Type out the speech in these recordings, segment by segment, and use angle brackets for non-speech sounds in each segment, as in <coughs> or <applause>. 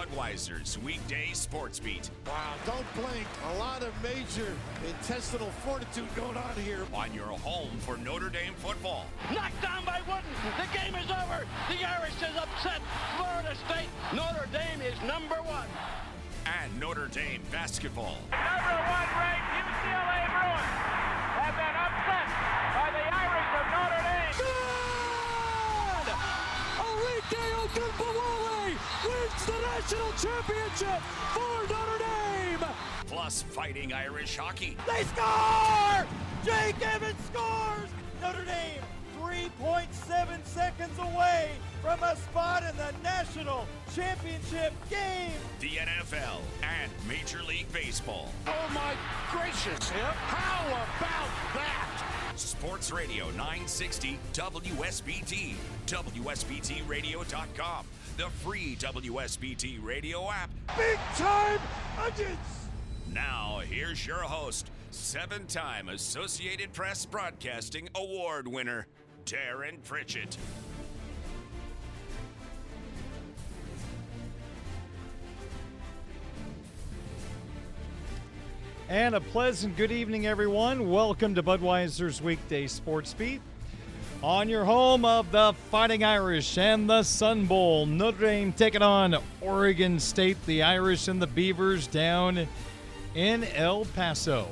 Budweiser's weekday sports beat Wow, don't blink. A lot of major intestinal fortitude going on here. on your home for Notre Dame football. Knocked down by Wooden. The game is over. The Irish is upset. Florida State. Notre Dame is number one. And Notre Dame basketball. Number one ranked UCLA Bruins have been upset by the Irish of Notre Dame. Good! Arike Ogunbowale wins the national championship for Notre Dame. Plus fighting Irish hockey. They score! Jake Evans scores! Notre Dame 3.7 seconds away from a spot in the national championship game. The NFL and Major League Baseball. Oh my gracious. How about that? Sports Radio 960 WSBT. WSBTradio.com. The free WSBT radio app. Big time onions! Now, here's your host, seven time Associated Press Broadcasting Award winner, Darren Pritchett. And a pleasant good evening, everyone. Welcome to Budweiser's weekday sports beat. On your home of the Fighting Irish and the Sun Bowl, Notre Dame taking on Oregon State, the Irish and the Beavers down in El Paso.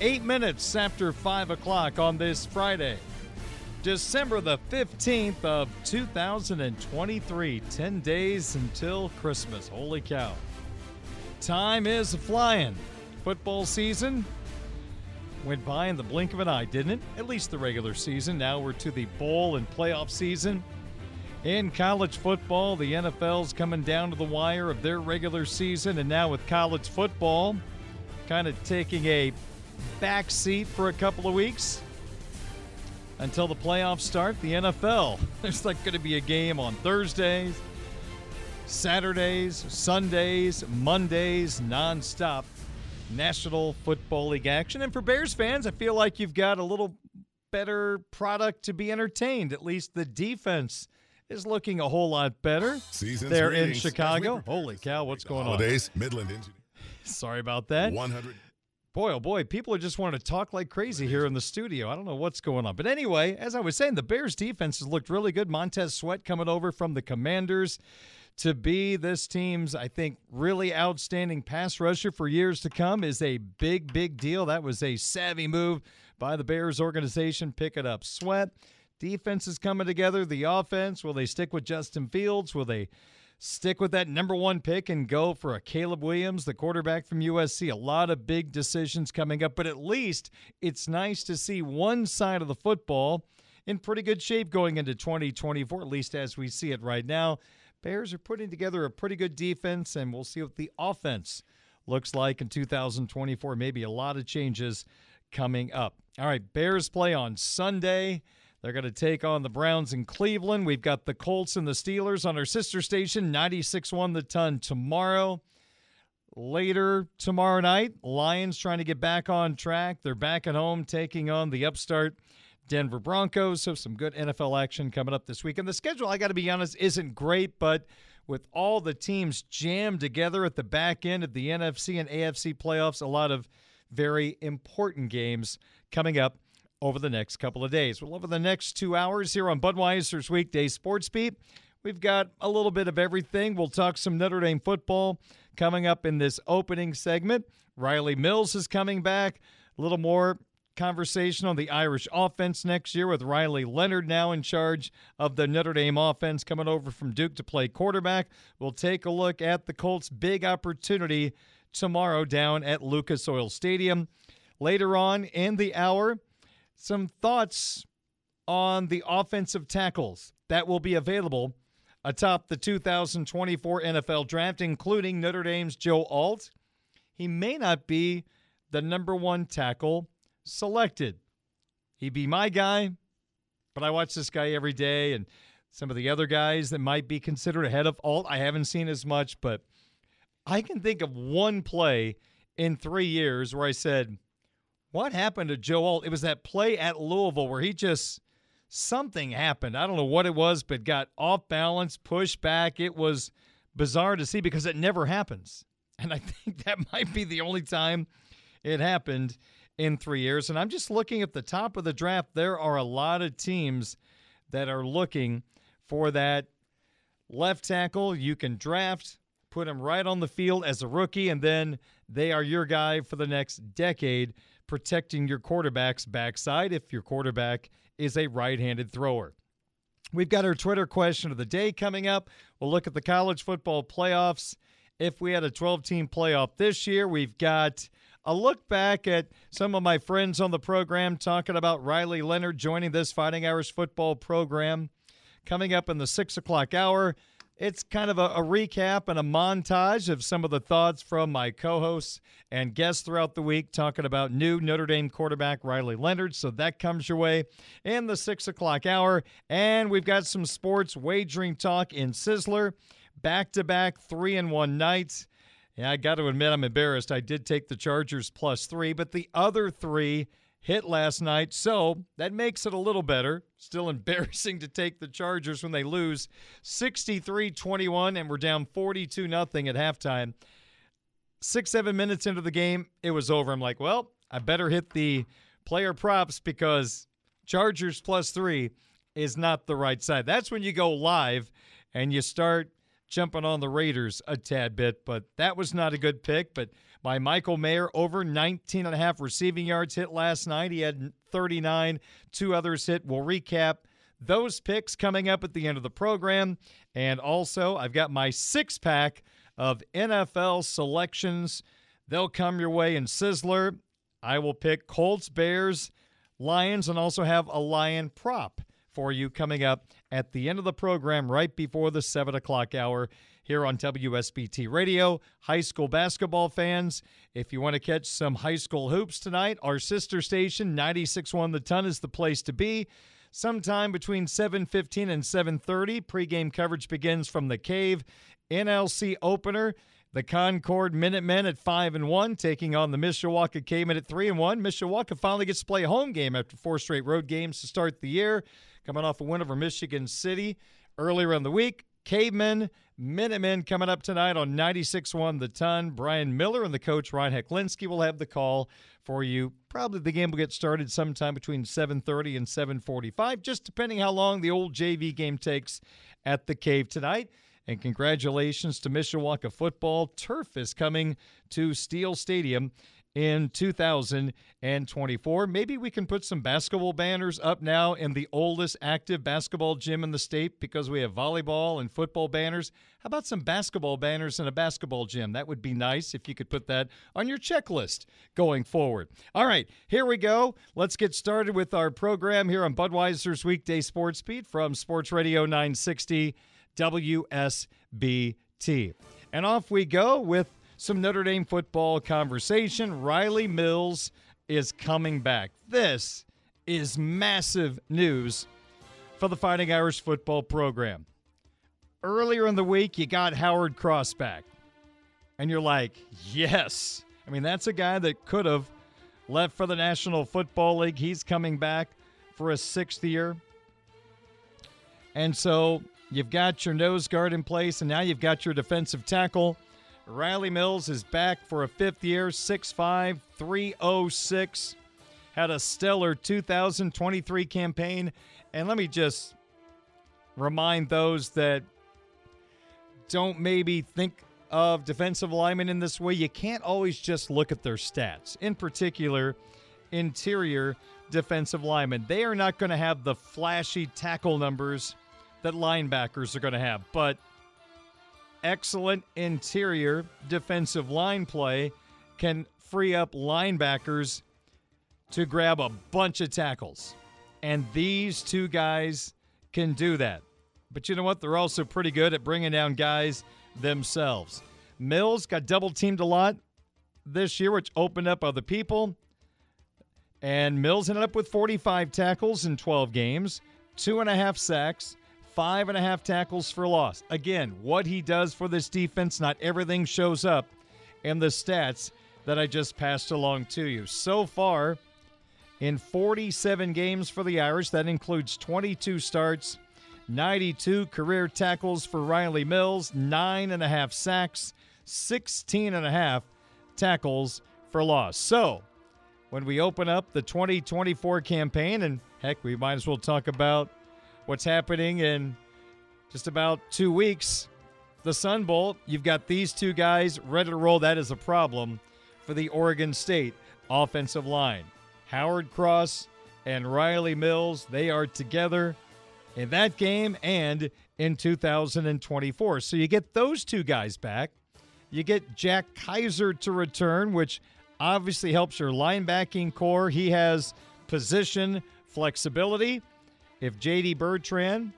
Eight minutes after 5 o'clock on this Friday, December the 15th of 2023. 10 days until Christmas. Holy cow. Time is flying. Football season went by in the blink of an eye, didn't it? At least the regular season. Now we're to the bowl and playoff season. In college football, the NFL's coming down to the wire of their regular season, and now with college football kind of taking a back seat for a couple of weeks until the playoffs start. The NFL, <laughs> there's like going to be a game on Thursdays, Saturdays, Sundays, Mondays, nonstop National Football League action. And for Bears fans, I feel like you've got a little better product to be entertained. At least the defense is looking a whole lot better. Season's there in greetings. Chicago. Holy cow, what's going on? Holidays, Midland Engineering. <laughs> Sorry about that. 100. Boy, oh boy, people are just wanting to talk like crazy here in the studio. I don't know what's going on. But anyway, as I was saying, the Bears defense has looked really good. Montez Sweat coming over from the Commanders to be this team's, I think, really outstanding pass rusher for years to come is a big, big deal. That was a savvy move by the Bears organization, picking up Sweat. Defense is coming together. The offense, will they stick with Justin Fields? Will they stick with that number one pick and go for a Caleb Williams, the quarterback from USC. A lot of big decisions coming up, but at least it's nice to see one side of the football in pretty good shape going into 2024, at least as we see it right now. Bears are putting together a pretty good defense, and we'll see what the offense looks like in 2024. Maybe a lot of changes coming up. All right, Bears play on Sunday. They're going to take on the Browns in Cleveland. We've got the Colts and the Steelers on our sister station, 96.1 the ton tomorrow. Later tomorrow night, Lions trying to get back on track. They're back at home taking on the upstart Denver Broncos. So some good NFL action coming up this week. And the schedule, I got to be honest, isn't great, but with all the teams jammed together at the back end of the NFC and AFC playoffs, a lot of very important games coming up over the next couple of days. Well, over the next two hours here on Budweiser's Weekday Sports Beat, we've got a little bit of everything. We'll talk some Notre Dame football coming up in this opening segment. Rylie Mills is coming back. A little more conversation on the Irish offense next year with Riley Leonard now in charge of the Notre Dame offense coming over from Duke to play quarterback. We'll take a look at the Colts' big opportunity tomorrow down at Lucas Oil Stadium. Later on in the hour, some thoughts on the offensive tackles that will be available atop the 2024 NFL draft, including Notre Dame's Joe Alt. He may not be the number one tackle selected. He'd be my guy, but I watch this guy every day and some of the other guys that might be considered ahead of Alt. I haven't seen as much, but I can think of one play in three years where I said, What happened to Joe Alt? It was that play at Louisville where he just something happened. I don't know what it was, but got off balance, pushed back. It was bizarre to see because it never happens. And I <laughs> think that might be the only time it happened in three years. And I'm just looking at the top of the draft. There are a lot of teams that are looking for that left tackle. You can draft, put him right on the field as a rookie, and then they are your guy for the next decade, protecting your quarterback's backside if your quarterback is a right handed thrower. We've got our Twitter question of the day coming up. We'll look at the college football playoffs. If we had a 12 team playoff this year, we've got a look back at some of my friends on the program talking about Riley Leonard joining this Fighting Irish football program. Coming up in the six o'clock hour, it's kind of a, a, recap and a montage of some of the thoughts from my co hosts and guests throughout the week talking about new Notre Dame quarterback Riley Leonard. So that comes your way in the six o'clock hour. And we've got some sports wagering talk in Sizzler, back to back three and one nights. Yeah, I got to admit, I'm embarrassed. I did take the Chargers plus three, but the other three hit last night, so that makes it a little better. Still <laughs> embarrassing to take the Chargers when they lose 63 21, and we're down 42 nothing at halftime. Six, seven minutes into the game, it was over. I'm like, well, I better hit the player props because Chargers plus three is not the right side. That's when you go live and you start jumping on the Raiders a tad bit, but that was not a good pick. But my Michael Mayer over 19 and a half receiving yards hit last night. He had 39, two others hit. We'll recap those picks coming up at the end of the program. And also, I've got my six pack of NFL selections. They'll come your way in Sizzler. I will pick Colts, Bears, Lions, and also have a Lion prop for you coming up at the end of the program, right before the 7 o'clock hour here on WSBT Radio. High school basketball fans, if you want to catch some high school hoops tonight, our sister station, 96.1 The Ton, is the place to be. Sometime between 7.15 and 7.30, pregame coverage begins from the Cave. NLC opener the Concord Minutemen at five and one, taking on the Mishawaka Cavemen at three and one. Mishawaka finally gets to play a home game after four straight road games to start the year coming off a win over Michigan City earlier in the week. Cavemen, Minutemen coming up tonight on 96.1 The Ton. Brian Miller and the coach Ryan Hecklinski will have the call for you. Probably the game will get started sometime between 7.30 and 7.45, just depending how long the old JV game takes at the Cave tonight. And congratulations to Mishawaka football. Turf is coming to Steele Stadium in 2024. Maybe we can put some basketball banners up now in the oldest active basketball gym in the state because we have volleyball and football banners. How about some basketball banners in a basketball gym? That would be nice if you could put that on your checklist going forward. All right, here we go. Let's get started with our program here on Budweiser's Weekday Sports Beat from Sports Radio 960 WSBT. And off we go with some Notre Dame football conversation. Rylie Mills is coming back. This is massive news for the Fighting Irish football program. Earlier in the week, you got Howard Cross back. And you're like, yes. I mean, that's a guy that could have left for the National Football League. He's coming back for a sixth year. And so you've got your nose guard in place, and now you've got your defensive tackle Rylie Mills is back for a fifth year, 6'5, 306. Had a stellar 2023 campaign. And let me just remind those that don't maybe think of defensive linemen in this way, you can't always just look at their stats. In particular, interior defensive linemen. They are not going to have the flashy tackle numbers that linebackers are going to have, but excellent interior defensive line play can free up linebackers to grab a bunch of tackles. And these two guys can do that. But you know what? They're also pretty good at bringing down guys themselves. Mills got double teamed a lot this year, which opened up other people. And Mills ended up with 45 tackles in 12 games, two and a half sacks, five and a half tackles for loss. Again, what he does for this defense, not everything shows up in the stats that I just passed along to you. So far, in 47 games for the Irish, that includes 22 starts, 92 career tackles for Rylie Mills, nine and a half sacks, 16 and a half tackles for loss. So, when we open up the 2024 campaign, and heck, we might as well talk about what's happening in just about two weeks. The Sun Bowl, you've got these two guys ready to roll. That is a problem for the Oregon State offensive line. Howard Cross and Rylie Mills, they are together in that game and in 2024. So you get those two guys back. You get Jack Kiser to return, which obviously helps your linebacking corps. He has position flexibility. If JD Bertrand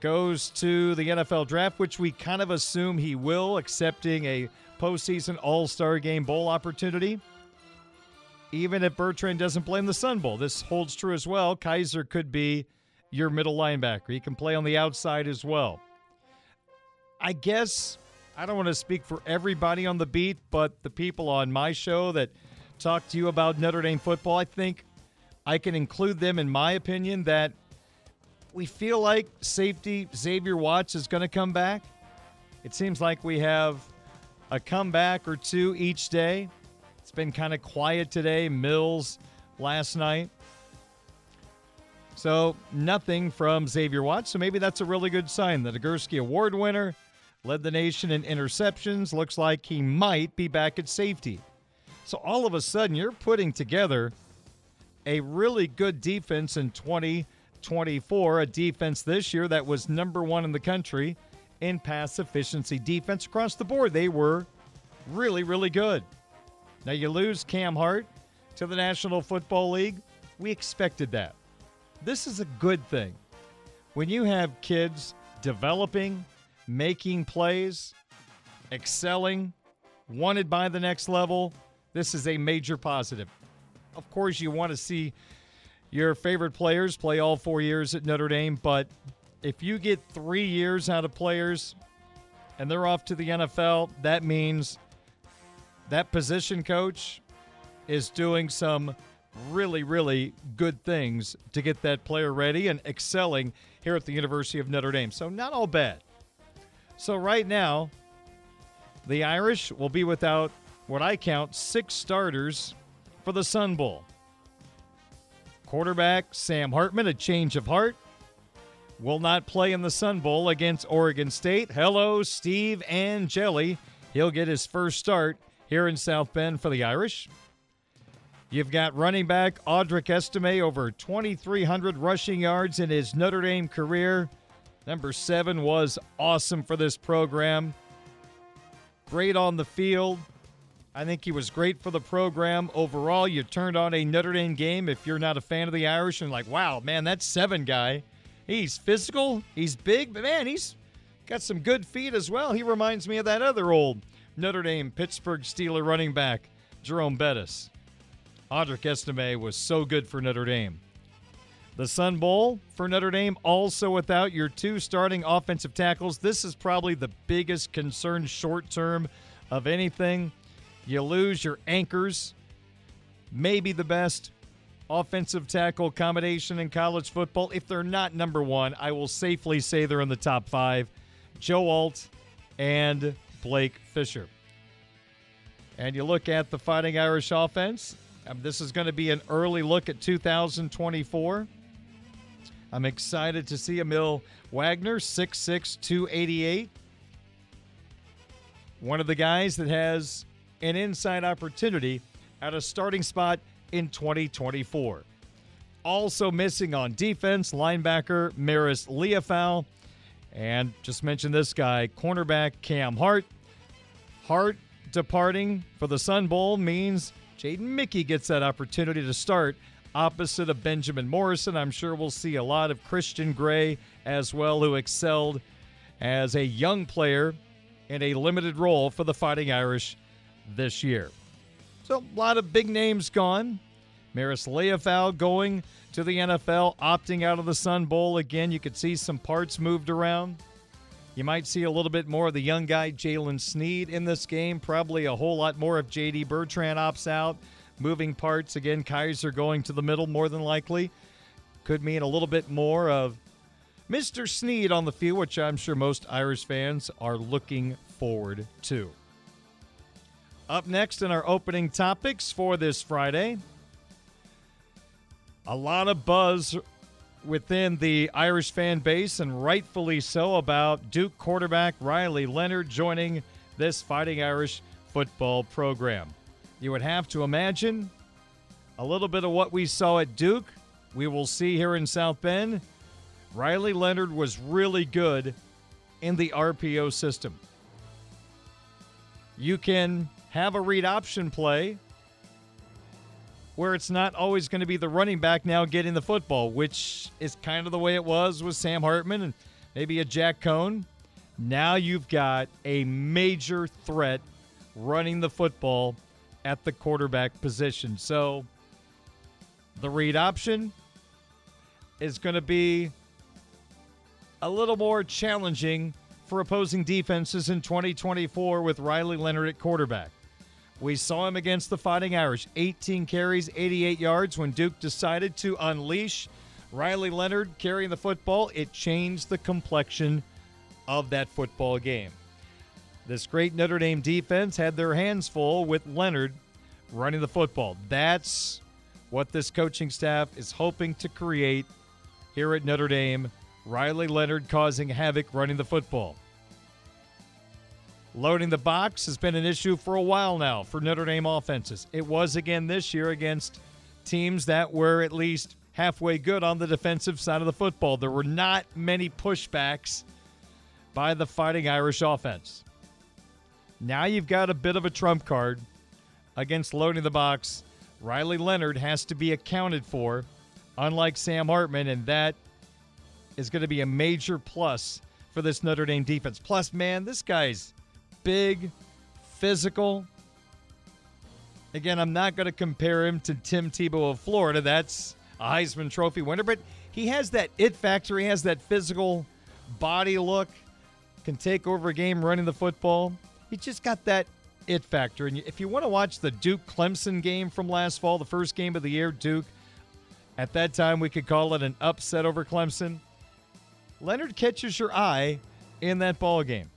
goes to the NFL draft, which we kind of assume he will, accepting a postseason All Star Game Bowl opportunity. Even if Bertrand doesn't play in the Sun Bowl, this holds true as well. Kiser could be your middle linebacker. He can play on the outside as well. I guess I don't want to speak for everybody on the beat, but the people on my show that talk to you about Notre Dame football, I think I can include them in my opinion that we feel like safety Xavier Watts is going to come back. It seems like we have a comeback or two each day. It's been kind of quiet today. Mills last night. So nothing from Xavier Watts. So maybe that's a really good sign. The Nagurski Award winner led the nation in interceptions. Looks like he might be back at safety. So all of a sudden, you're putting together a really good defense in 2024, a defense this year that was number one in the country in pass efficiency defense across the board. They were really, really good. Now you lose Cam Hart to the National Football League. We expected that. This is a good thing. When you have kids developing, making plays, excelling, wanted by the next level, this is a major positive. Of course, you want to see your favorite players play all four years at Notre Dame, but if you get three years out of players and they're off to the NFL, that means that position coach is doing some really, really good things to get that player ready and excelling here at the University of Notre Dame. So, not all bad. So, right now, the Irish will be without what I count six starters for the Sun Bowl. Quarterback Sam Hartman, a change of heart, will not play in the Sun Bowl against Oregon State. Hello, Steve Angeli. He'll get his first start here in South Bend for the Irish. You've got running back Audric Estime over 2,300 rushing yards in his Notre Dame career. Number seven was awesome for this program. Great on the field. I think he was great for the program overall. You turned on a Notre Dame game if you're not a fan of the Irish and like, wow, man, that seven guy. He's physical, he's big, but man, he's got some good feet as well. He reminds me of that other old Notre Dame Pittsburgh Steeler running back, Jerome Bettis. Audric Estime was so good for Notre Dame. The Sun Bowl for Notre Dame also without your two starting offensive tackles. This is probably the biggest concern short term of anything. You lose your anchors, maybe the best offensive tackle combination in college football. If they're not number one, I will safely say they're in the top five. Joe Alt and Blake Fisher. And you look at the Fighting Irish offense. This is going to be an early look at 2024. I'm excited to see Aamil Wagner, 6'6, 288. One of the guys that has an inside opportunity at a starting spot in 2024. Also missing on defense, linebacker Maris Liufau. And just mention this guy, cornerback Cam Hart. Hart departing for the Sun Bowl means Jaden Mickey gets that opportunity to start opposite of Benjamin Morrison. I'm sure we'll see a lot of Christian Gray as well, who excelled as a young player in a limited role for the Fighting Irish this year. So, a lot of big names gone. Maris Liufau going to the NFL, opting out of the Sun Bowl again. You could see some parts moved around. You might see a little bit more of the young guy, Jaylen Sneed, in this game. Probably a whole lot more if J.D. Bertrand opts out. Moving parts again, Kiser going to the middle more than likely. Could mean a little bit more of Mr. Sneed on the field, which I'm sure most Irish fans are looking forward to. Up next in our opening topics for this Friday, a lot of buzz within the Irish fan base, and rightfully so, about Duke quarterback Riley Leonard joining this Fighting Irish football program. You would have to imagine a little bit of what we saw at Duke, we will see here in South Bend. Riley Leonard was really good in the RPO system. You can have a read option play where it's not always going to be the running back now getting the football, which is kind of the way it was with Sam Hartman and maybe a Jack Coan. Now you've got a major threat running the football at the quarterback position. So the read option is going to be a little more challenging for opposing defenses in 2024 with Riley Leonard at quarterback. We saw him against the Fighting Irish 18 carries, 88 yards when Duke decided to unleash Riley Leonard carrying the football. It changed the complexion of that football game. This great Notre Dame defense had their hands full with Leonard running the football. That's what this coaching staff is hoping to create here at Notre Dame. Riley Leonard causing havoc running the football. Loading the box has been an issue for a while now for Notre Dame offenses. It was again this year against teams that were at least halfway good on the defensive side of the football. There were not many pushbacks by the Fighting Irish offense. Now you've got a bit of a trump card against loading the box. Riley Leonard has to be accounted for, unlike Sam Hartman, and that is going to be a major plus for this Notre Dame defense. Plus, man, this guy's big, physical. Again, I'm not going to compare him to Tim Tebow of Florida. That's a Heisman Trophy winner, but he has that it factor. He has that physical body look, can take over a game running the football. He just got that it factor. And if you want to watch the Duke Clemson game from last fall, the first game of the year, Duke, at that time we could call it an upset over Clemson. Leonard catches your eye in that ball game.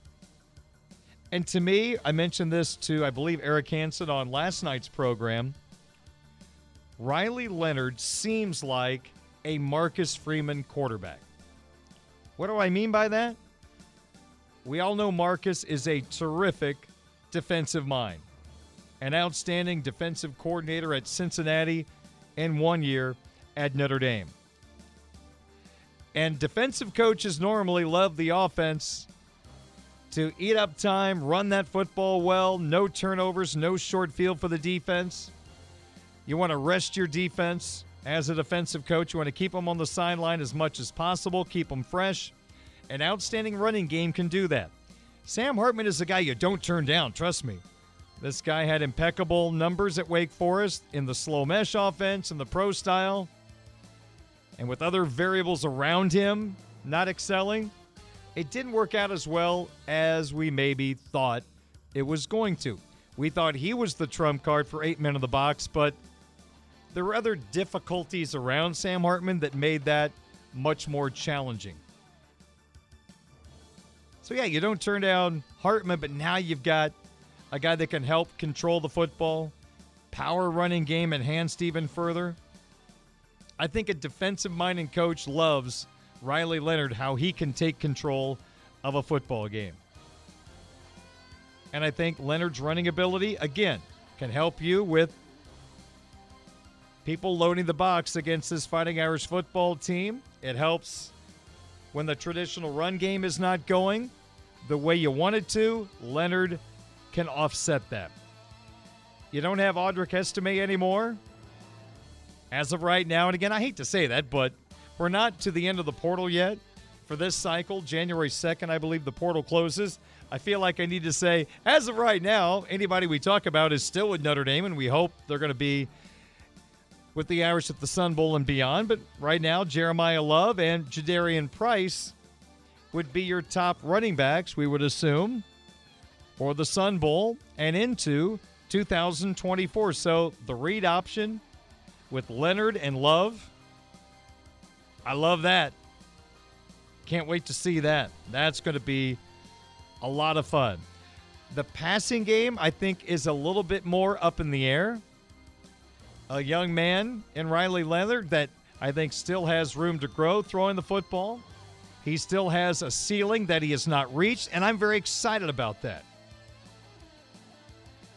And to me, I mentioned this to, I believe, Eric Hansen on last night's program. Riley Leonard seems like a Marcus Freeman quarterback. What do I mean by that? We all know Marcus is a terrific defensive mind, an outstanding defensive coordinator at Cincinnati, and one year at Notre Dame. And defensive coaches normally love the offense to eat up time, run that football well, no turnovers, no short field for the defense. You want to rest your defense as a defensive coach. You want to keep them on the sideline as much as possible, keep them fresh. An outstanding running game can do that. Sam Hartman is a guy you don't turn down, trust me. This guy had impeccable numbers at Wake Forest in the slow mesh offense and the pro style. And with other variables around him not excelling, it didn't work out as well as we maybe thought it was going to. We thought he was the trump card for eight men in the box, but there were other difficulties around Sam Hartman that made that much more challenging. So, yeah, you don't turn down Hartman, but now you've got a guy that can help control the football, power running game enhanced even further. I think a defensive minded coach loves Riley Leonard how he can take control of a football game. And I think Leonard's running ability, again, can help you with people loading the box against this Fighting Irish football team. It helps when the traditional run game is not going the way you want it to. Leonard can offset that. You don't have Audric Estime anymore. As of right now, and again, I hate to say that, but we're not to the end of the portal yet for this cycle. January 2nd, I believe the portal closes. I feel like I need to say, as of right now, anybody we talk about is still with Notre Dame, and we hope they're going to be with the Irish at the Sun Bowl and beyond. But right now, Jeremiyah Love and Jadarian Price would be your top running backs, we would assume, for the Sun Bowl and into 2024. So the read option with Leonard and Love, I love that. Can't wait to see that. That's going to be a lot of fun. The passing game, I think, is a little bit more up in the air. A young man in Riley Leonard that I think still has room to grow throwing the football. He still has a ceiling that he has not reached, and I'm very excited about that.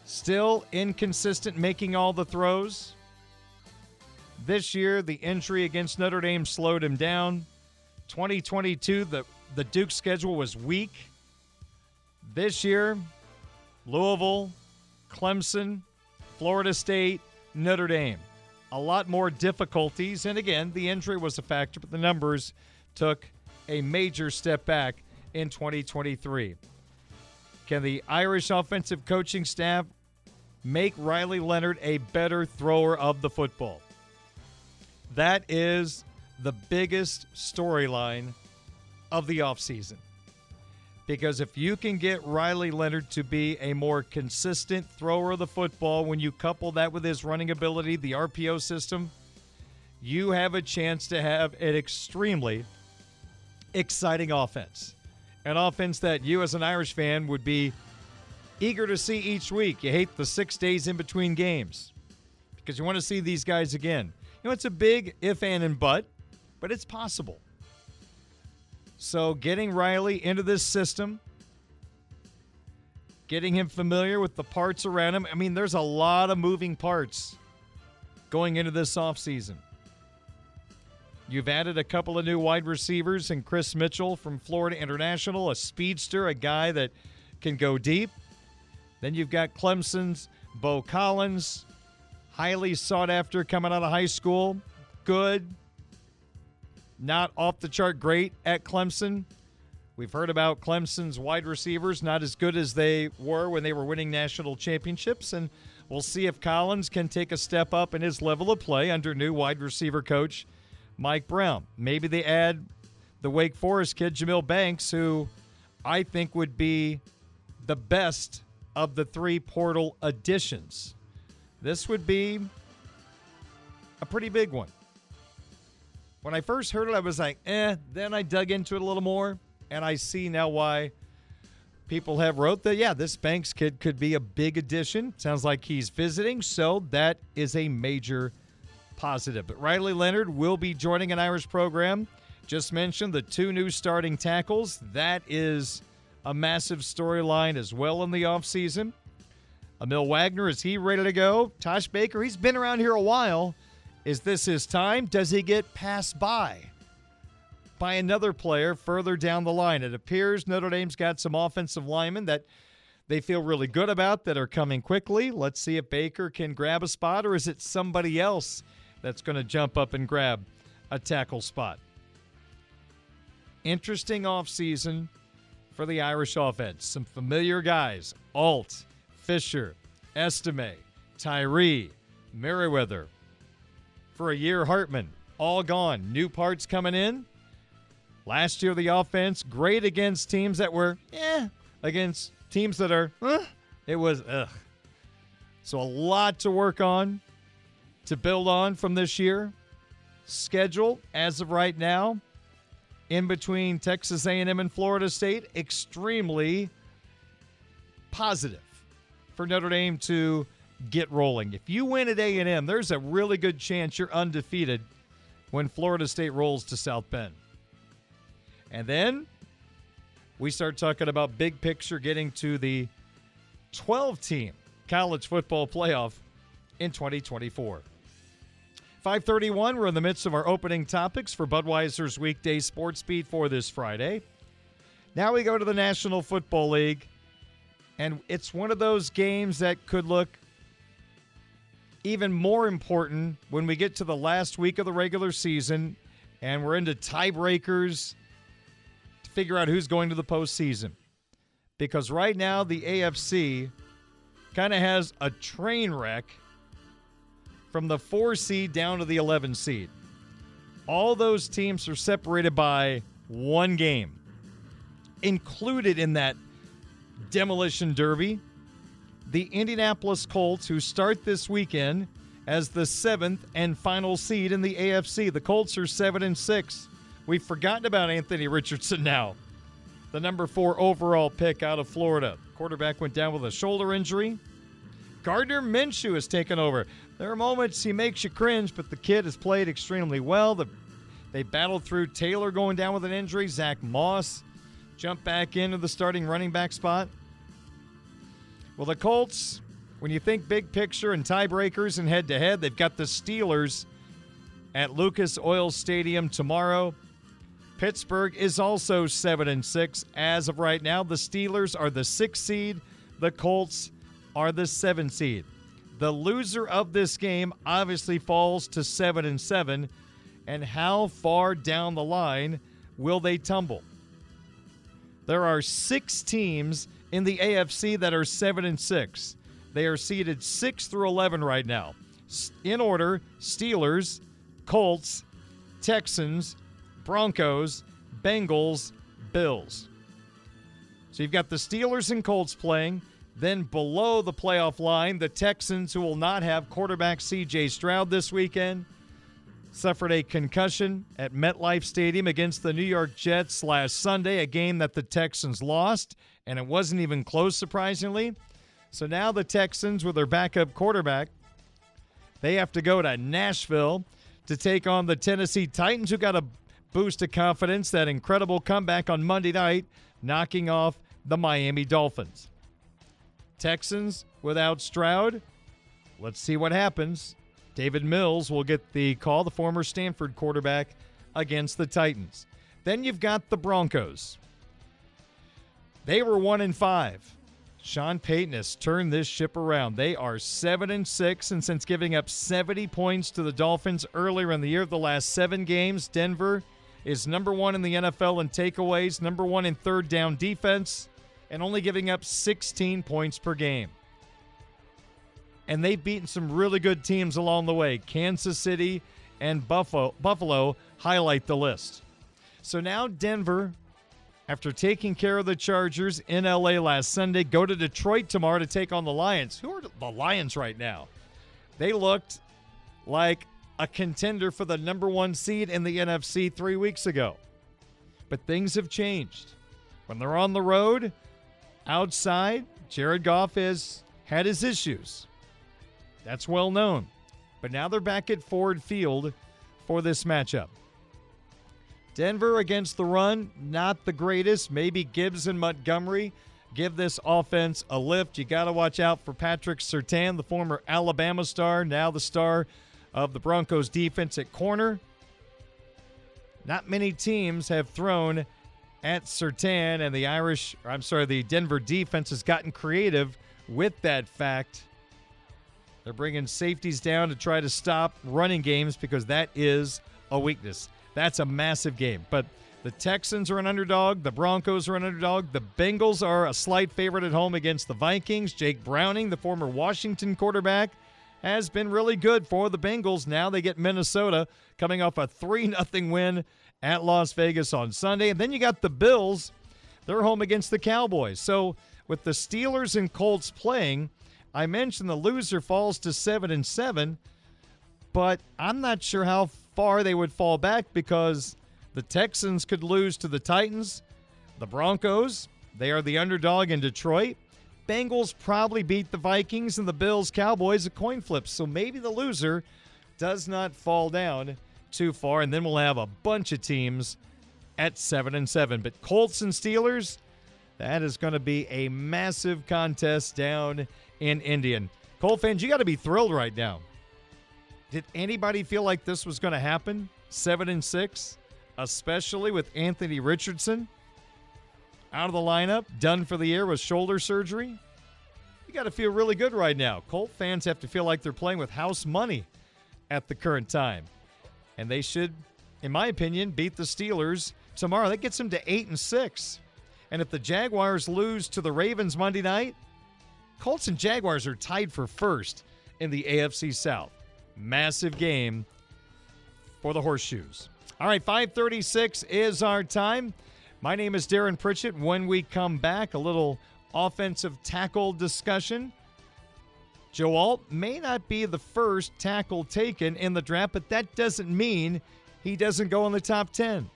Still inconsistent making all the throws. This year, the injury against Notre Dame slowed him down. 2022, the, the Duke schedule was weak. This year, Louisville, Clemson, Florida State, Notre Dame. A lot more difficulties. And again, the injury was a factor, but the numbers took a major step back in 2023. Can the Irish offensive coaching staff make Riley Leonard a better thrower of the football? That is the biggest storyline of the offseason. Because if you can get Riley Leonard to be a more consistent thrower of the football, when you couple that with his running ability, the RPO system, you have a chance to have an extremely exciting offense. An offense that you, as an Irish fan, would be eager to see each week. You hate the six days in between games because you want to see these guys again. You know, it's a big if, and, and but, but it's possible. So, getting Riley into this system, getting him familiar with the parts around him. I mean, there's a lot of moving parts going into this offseason. You've added a couple of new wide receivers and Kris Mitchell from Florida International, a speedster, a guy that can go deep. Then you've got Clemson's Beaux Collins, highly sought after coming out of high school. Good, not off the chart great at Clemson. We've heard about Clemson's wide receivers, not as good as they were when they were winning national championships. And we'll see if Collins can take a step up in his level of play under new wide receiver coach Mike Brown. Maybe they add the Wake Forest kid, Jahmal Banks, who I think would be the best of the three portal additions. This would be a pretty big one. When I first heard it, I was like, eh. Then I dug into it a little more, and I see now why people have wrote that, yeah, this Banks kid could be a big addition. Sounds like he's visiting, so that is a major positive. But Riley Leonard will be joining an Irish program. Just mentioned the two new starting tackles. That is a massive storyline as well in the offseason. Aamil Wagner, is he ready to go? Tosh Baker, he's been around here a while. Is this his time? Does he get passed by by another player further down the line? It appears Notre Dame's got some offensive linemen that they feel really good about that are coming quickly. Let's see if Baker can grab a spot, or is it somebody else that's going to jump up and grab a tackle spot? Interesting offseason for the Irish offense. Some familiar guys Alt, Fisher, Estime, Tyree, Merriweather. For a year, Hartman, all gone. New parts coming in. Last year, the offense, great against teams that were, eh, against teams that are, eh, it was, ugh. So a lot to work on, to build on from this year. Schedule, as of right now, in between Texas A&M and Florida State, extremely positive for Notre Dame to get rolling. If you win at A&M, there's a really good chance you're undefeated when Florida State rolls to South Bend. And then we start talking about big picture getting to the 12 team college football playoff in 2024. 531, we're in the midst of our opening topics for Budweiser's weekday sports beat for this Friday. Now we go to the National Football League, and it's one of those games that could look even more important when we get to the last week of the regular season and we're into tiebreakers to figure out who's going to the postseason. Because right now, the AFC kind of has a train wreck from the four seed down to the 11 seed. All those teams are separated by one game. Included in that demolition derby, the Indianapolis Colts, who start this weekend as the seventh and final seed in the AFC. The Colts are seven and six. We've forgotten about Anthony Richardson now, the number four overall pick out of Florida. Quarterback went down with a shoulder injury. Gardner Minshew has taken over. There are moments he makes you cringe, but the kid has played extremely well. The, they battled through Taylor going down with an injury. Zach Moss jumped back into the starting running back spot. Well, the Colts, when you think big picture and tiebreakers and head to head, they've got the Steelers at Lucas Oil Stadium tomorrow. Pittsburgh is also 7 and 6 as of right now. The Steelers are the 6th seed, the Colts are the 7 seed. The loser of this game obviously falls to 7 and 7, and how far down the line will they tumble? There are 6 teams in the AFC that are 7 and 6. They are seeded 6 through 11 right now. In order, Steelers, Colts, Texans, Broncos, Bengals, Bills. So you've got the Steelers and Colts playing. Then below the playoff line, the Texans, who will not have quarterback CJ Stroud this weekend, suffered a concussion at MetLife Stadium against the New York Jets last Sunday, a game that the Texans lost, and it wasn't even close, surprisingly. So now the Texans, with their backup quarterback, they have to go to Nashville to take on the Tennessee Titans, who got a boost of confidence, that incredible comeback on Monday night, knocking off the Miami Dolphins. Texans without Stroud. Let's see what happens. Davis Mills will get the call, the former Stanford quarterback, against the Titans. Then you've got the Broncos. They were one and five. Sean Payton has turned this ship around. They are seven and six, and since giving up 70 points to the Dolphins earlier in the year, the last seven games, Denver is number one in the NFL in takeaways, number one in third down defense, and only giving up 16 points per game. And they've beaten some really good teams along the way. Kansas City and Buffalo, Buffalo highlight the list. So now Denver, after taking care of the Chargers in LA last Sunday, go to Detroit tomorrow to take on the Lions. Who are the Lions right now? They looked like a contender for the number one seed in the NFC three weeks ago. But things have changed. When they're on the road, outside, Jared Goff has had his issues. That's well known. But now they're back at Ford Field for this matchup. Denver against the run, not the greatest. Maybe Gibbs and Montgomery give this offense a lift. You got to watch out for Patrick Surtain, the former Alabama star, now the star of the Broncos defense at corner. Not many teams have thrown at Sertan, and the Irish, I'm sorry, the Denver defense has gotten creative with that fact. They're bringing safeties down to try to stop running games because that is a weakness. That's a massive game. But the Texans are an underdog. The Broncos are an underdog. The Bengals are a slight favorite at home against the Vikings. Jake Browning, the former Washington quarterback, has been really good for the Bengals. Now they get Minnesota coming off a 3 0 win at Las Vegas on Sunday. And then you got the Bills. They're home against the Cowboys. So with the Steelers and Colts playing, I mentioned the loser falls to 7 and 7, but I'm not sure how far they would fall back because the Texans could lose to the Titans, the Broncos, they are the underdog in Detroit. Bengals probably beat the Vikings and the Bills Cowboys a coin flip. So maybe the loser does not fall down too far and then we'll have a bunch of teams at 7 and 7. But Colts and Steelers, that is going to be a massive contest down in Indian. Colt fans, you got to be thrilled right now. Did anybody feel like this was going to happen? Seven and six, especially with Anthony Richardson out of the lineup, done for the year with shoulder surgery. You got to feel really good right now. Colt fans have to feel like they're playing with house money at the current time. And they should, in my opinion, beat the Steelers tomorrow. That gets them to eight and six. And if the Jaguars lose to the Ravens Monday night, Colts and Jaguars are tied for first in the AFC South. Massive game for the Horseshoes. All right, 536 is our time. My name is Darren Pritchett. When we come back, a little offensive tackle discussion. Joe Alt may not be the first tackle taken in the draft, but that doesn't mean he doesn't go in the top 10.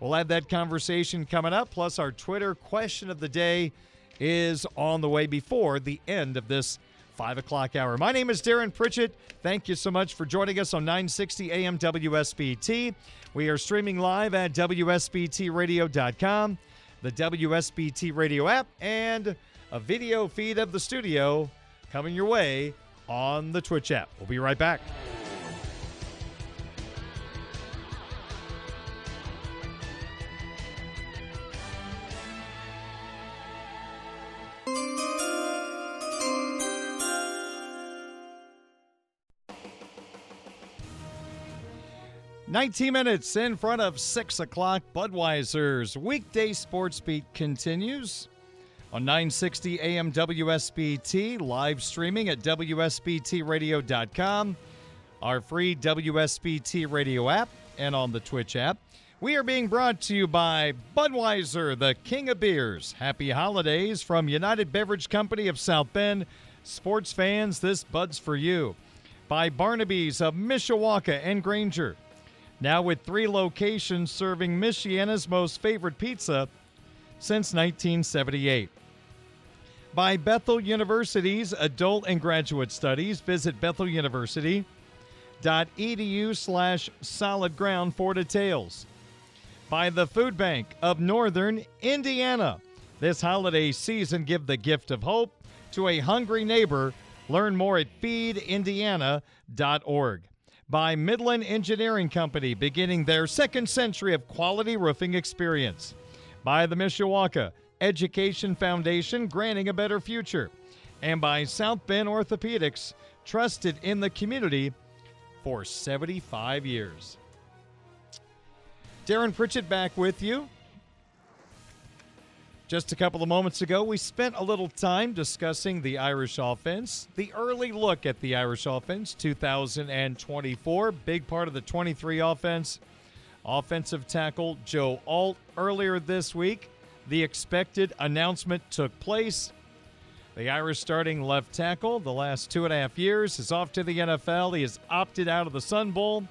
We'll have that conversation coming up. Plus, our Twitter question of the day is on the way before the end of this 5 o'clock hour. My name is Darren Pritchett. Thank you so much for joining us on 960 AM WSBT. We are streaming live at WSBTradio.com, the WSBT radio app, and a video feed of the studio coming your way on the Twitch app. We'll be right back. 19 minutes in front of 6 o'clock. Budweiser's weekday sports beat continues on 960 AM WSBT, live streaming at WSBTradio.com, our free WSBT radio app, and on the Twitch app. We are being brought to you by Budweiser, the king of beers. Happy holidays from United Beverage Company of South Bend. Sports fans, this Bud's for you. By Barnaby's of Mishawaka and Granger now with three locations serving Michiana's most favorite pizza since 1978. By Bethel University's Adult and Graduate Studies, visit betheluniversity.edu slash solid ground for details. By the Food Bank of Northern Indiana. This holiday season, give the gift of hope to a hungry neighbor. Learn more at feedindiana.org by Midland Engineering Company, beginning their second century of quality roofing experience. By the Mishawaka Education Foundation, granting a better future. And by South Bend Orthopedics, trusted in the community for 75 years. Darren Pritchett back with you. Just a couple of moments ago, we spent a little time discussing the Irish offense, the early look at the Irish offense 2024, big part of the 23 offense. Offensive tackle Joe Alt earlier this week. The expected announcement took place. The Irish starting left tackle, the last two and a half years, is off to the NFL. He has opted out of the Sun Bowl.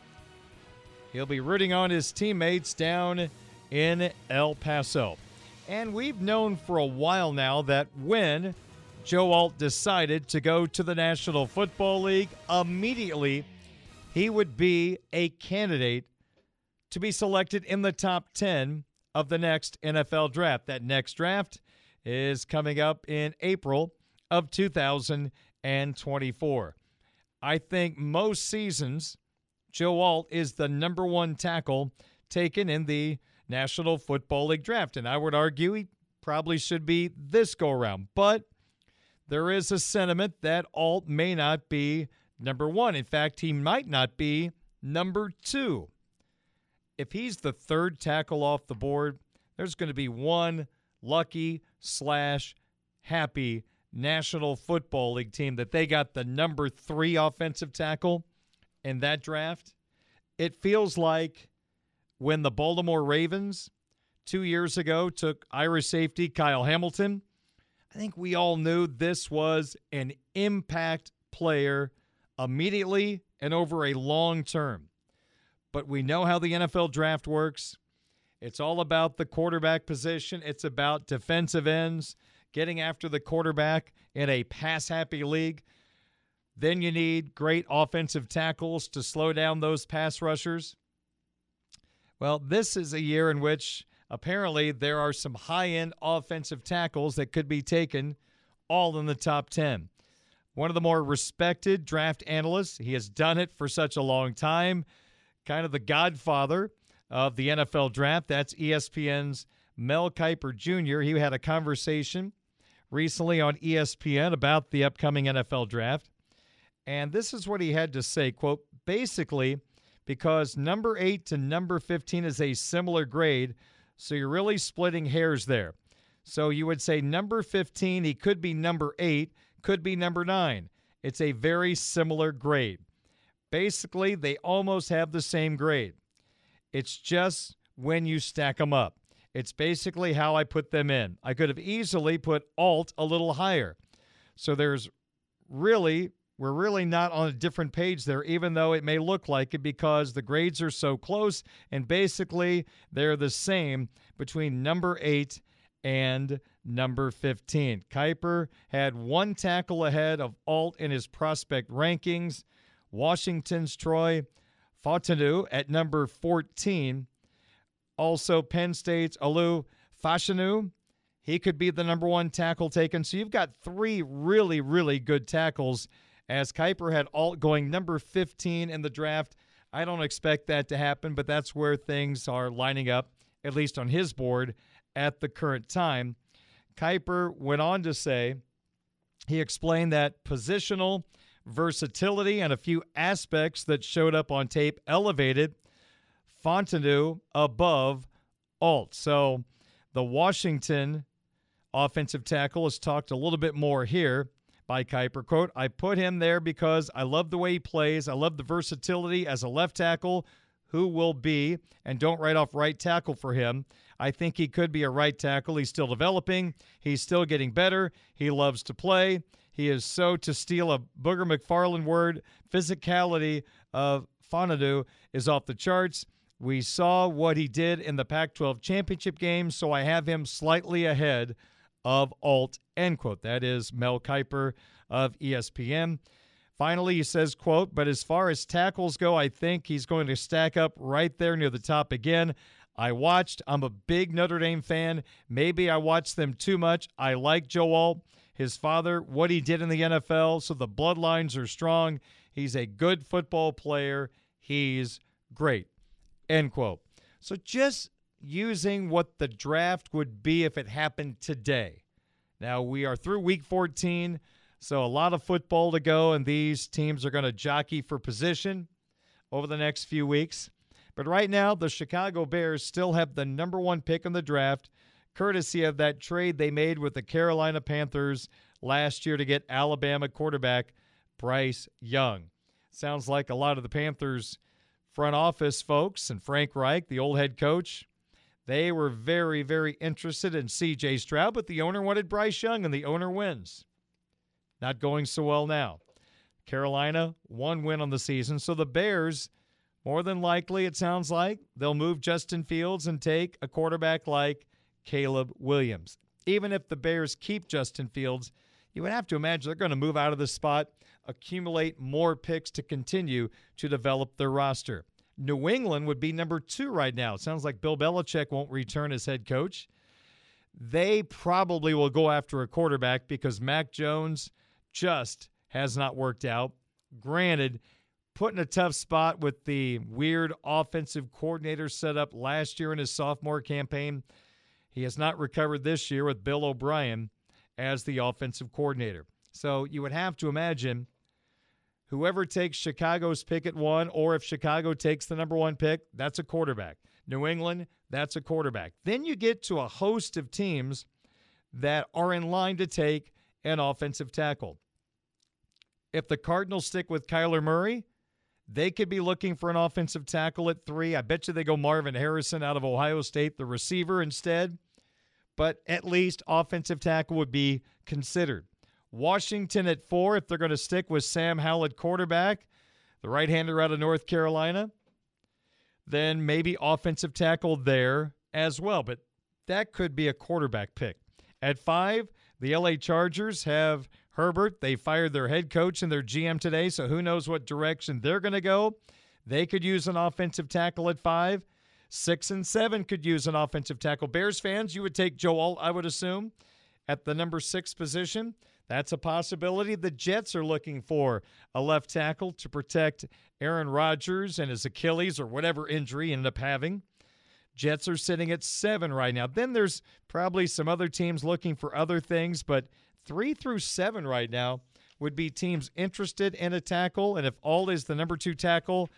He'll be rooting on his teammates down in El Paso. And we've known for a while now that when Joe Alt decided to go to the National Football League, immediately he would be a candidate to be selected in the top 10 of the next NFL draft. That next draft is coming up in April of 2024. I think most seasons, Joe Alt is the number one tackle taken in the National Football League draft. And I would argue he probably should be this go around. But there is a sentiment that Alt may not be number one. In fact, he might not be number two. If he's the third tackle off the board, there's going to be one lucky slash happy National Football League team that they got the number three offensive tackle in that draft. It feels like when the Baltimore Ravens two years ago took Irish safety Kyle Hamilton. I think we all knew this was an impact player immediately and over a long term. But we know how the NFL draft works. It's all about the quarterback position, it's about defensive ends, getting after the quarterback in a pass happy league. Then you need great offensive tackles to slow down those pass rushers. Well, this is a year in which apparently there are some high end offensive tackles that could be taken all in the top 10. One of the more respected draft analysts, he has done it for such a long time, kind of the godfather of the NFL draft. That's ESPN's Mel Kiper Jr. He had a conversation recently on ESPN about the upcoming NFL draft. And this is what he had to say, quote, basically, because number 8 to number 15 is a similar grade. So you're really splitting hairs there. So you would say number 15, he could be number 8, could be number 9. It's a very similar grade. Basically, they almost have the same grade. It's just when you stack them up. It's basically how I put them in. I could have easily put alt a little higher. So there's really, we're really not on a different page there, even though it may look like it because the grades are so close and basically they're the same between number eight and number 15. Kiper had one tackle ahead of Alt in his prospect rankings. Washington's Troy Fautanu at number 14. Also, Penn State's Olu Fashanu. He could be the number one tackle taken. So you've got three really, really good tackles as Kiper had Alt going number 15 in the draft. I don't expect that to happen, but that's where things are lining up, at least on his board at the current time. Kiper went on to say he explained that positional versatility and a few aspects that showed up on tape elevated Fautanu above Alt. So the Washington offensive tackle has talked a little bit more here by Kiper. Quote, I put him there because I love the way he plays. I love the versatility as a left tackle who will be, and don't write off right tackle for him. I think he could be a right tackle. He's still developing, he's still getting better. He loves to play. He is so, to steal a Booger McFarland word, physicality of Fautanu is off the charts. We saw what he did in the Pac 12 championship game, so I have him slightly ahead of Alt, end quote. That is Mel Kiper of ESPN. Finally, he says, quote, but as far as tackles go, I think he's going to stack up right there near the top again. I watched. I'm a big Notre Dame fan. Maybe I watched them too much. I like Joe Alt, his father, what he did in the NFL, so the bloodlines are strong. He's a good football player. He's great. End quote. So just using what the draft would be if it happened today. Now we are through week 14. So a lot of football to go, and these teams are going to jockey for position over the next few weeks. But right now, the Chicago Bears still have the number one pick in the draft, courtesy of that trade they made with the Carolina Panthers last year to get Alabama quarterback Bryce Young. Sounds like a lot of the Panthers front office folks and Frank Reich, the old head coach, they were very, very interested in CJ Stroud, but the owner wanted Bryce Young, and the owner wins. Not going so well now. Carolina, one win on the season. So the Bears, more than likely, it sounds like, they'll move Justin Fields and take a quarterback like Caleb Williams. Even if the Bears keep Justin Fields, you would have to imagine they're going to move out of the spot, accumulate more picks to continue to develop their roster. New England would be number two right now. It sounds like Bill Belichick won't return as head coach. They probably will go after a quarterback because Mac Jones – just has not worked out. Granted, put in a tough spot with the weird offensive coordinator setup last year in his sophomore campaign. He has not recovered this year with Bill O'Brien as the offensive coordinator. So you would have to imagine whoever takes Chicago's pick at one, or if Chicago takes the number one pick, that's a quarterback. New England, that's a quarterback. Then you get to a host of teams that are in line to take an offensive tackle. If the Cardinals stick with Kyler Murray, they could be looking for an offensive tackle at three. I bet you they go Marvin Harrison out of Ohio State, the receiver instead. But at least offensive tackle would be considered. Washington at four, if they're going to stick with Sam Howell at quarterback, the right hander out of North Carolina, then maybe offensive tackle there as well. But that could be a quarterback pick. At five, the LA Chargers have Herbert. They fired their head coach and their GM today, so who knows what direction they're going to go. They could use an offensive tackle at five. Six and seven could use an offensive tackle. Bears fans, you would take Joe Alt, I would assume, at the number six position. That's a possibility. The Jets are looking for a left tackle to protect Aaron Rodgers and his Achilles or whatever injury he ended up having. Jets are sitting at seven right now. Then there's probably some other teams looking for other things, but three through seven right now would be teams interested in a tackle. And if Alt is the number two tackle,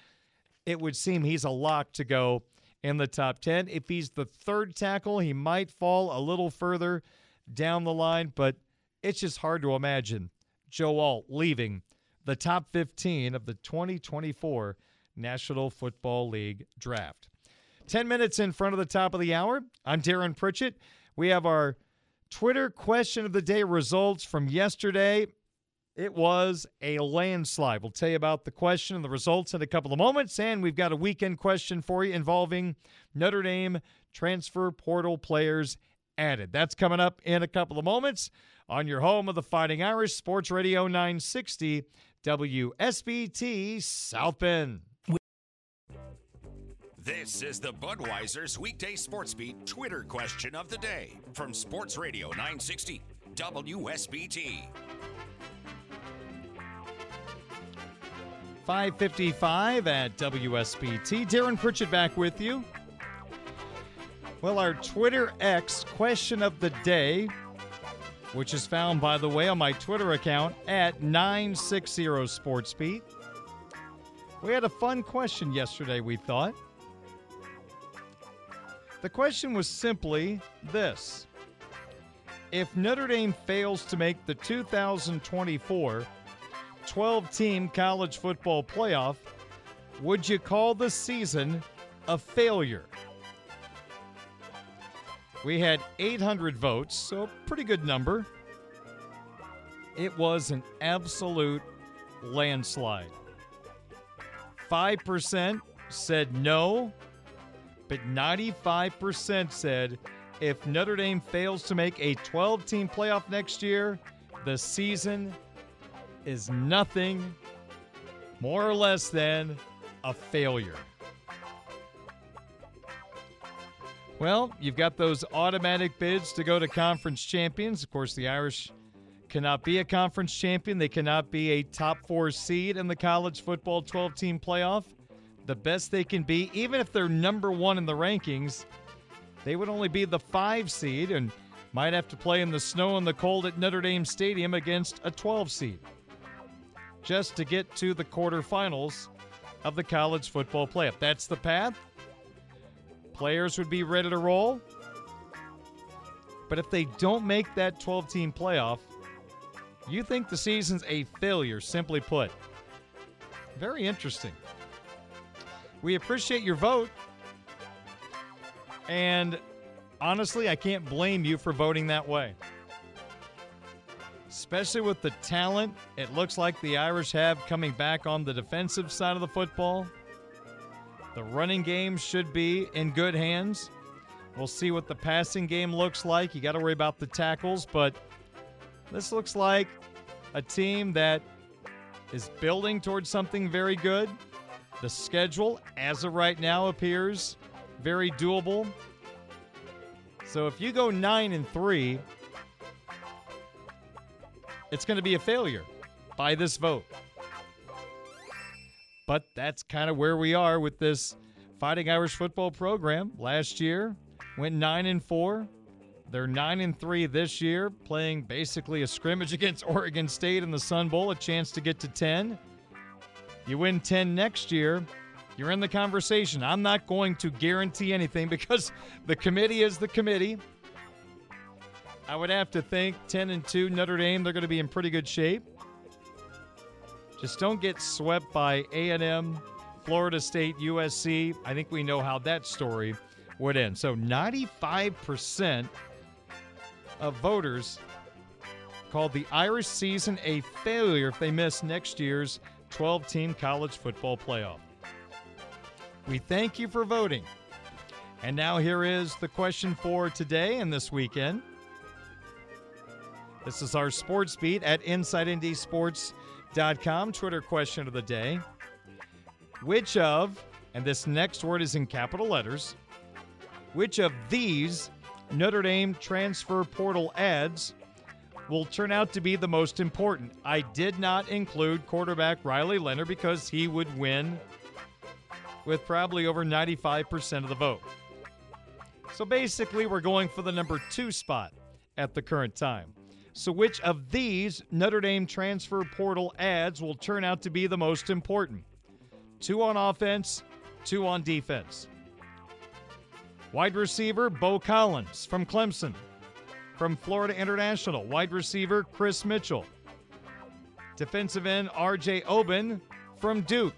it would seem he's a lock to go in the top 10. If he's the third tackle, he might fall a little further down the line, but it's just hard to imagine Joe Alt leaving the top 15 of the 2024 National Football League draft. 10 minutes in front of the top of the hour. I'm Darren Pritchett. We have our Twitter question of the day results from yesterday. It was a landslide. We'll tell you about the question and the results in a couple of moments. And we've got a weekend question for you involving Notre Dame transfer portal players added. That's coming up in a couple of moments on your home of the Fighting Irish Sports Radio 960 WSBT South Bend. This is the Budweiser's weekday sports beat Twitter question of the day from Sports Radio 960 WSBT. 555 at WSBT. Darren Pritchett back with you. Well, our Twitter X question of the day, which is found, by the way, on my Twitter account at 960 SportsBeat. We had a fun question yesterday, we thought. The question was simply this If Notre Dame fails to make the 2024 12 team college football playoff, would you call the season a failure? We had 800 votes, so a pretty good number. It was an absolute landslide. 5% said no, but 95% said if Notre Dame fails to make a 12 team playoff next year, the season is nothing more or less than a failure. Well, you've got those automatic bids to go to conference champions. Of course, the Irish cannot be a conference champion. They cannot be a top four seed in the college football 12 team playoff. The best they can be, even if they're number one in the rankings, they would only be the five seed and might have to play in the snow and the cold at Notre Dame Stadium against a 12 seed just to get to the quarterfinals of the college football playoff. That's the path. Players would be ready to roll. But if they don't make that 12 team playoff, you think the season's a failure, simply put. Very interesting. We appreciate your vote. And honestly, I can't blame you for voting that way especially with the talent it looks like the Irish have coming back on the defensive side of the football. The running game should be in good hands. We'll see what the passing game looks like. You got to worry about the tackles, but this looks like a team that is building towards something very good. The schedule, as of right now, appears very doable. So if you go 9 and 3, it's going to be a failure by this vote. But that's kind of where we are with this Fighting Irish football program. Last year went 9 and 4. They're 9 and 3 this year, playing basically a scrimmage against <laughs> Oregon State in the Sun Bowl, a chance to get to 10. You win 10 next year, you're in the conversation. I'm not going to guarantee anything <laughs> because the committee is the committee. I would have to think 10 and 2 Notre Dame they're going to be in pretty good shape. Just don't get swept by A&M, Florida State, USC. I think we know how that story would end. So 95% of voters called the Irish season a failure if they miss next year's 12 team college football playoff. We thank you for voting. And now here is the question for today and this weekend. This is our sports beat at InsideNDSports.com. Twitter question of the day. Which of, and this next word is in capital letters, which of these Notre Dame transfer portal ads will turn out to be the most important? I did not include quarterback Riley Leonard because he would win with probably over 95% of the vote. So basically, we're going for the number two spot at the current time. So, which of these Notre Dame transfer portal ads will turn out to be the most important? Two on offense, two on defense. Wide receiver Beaux Collins from Clemson. From Florida International, wide receiver Kris Mitchell. Defensive end RJ Oben from Duke.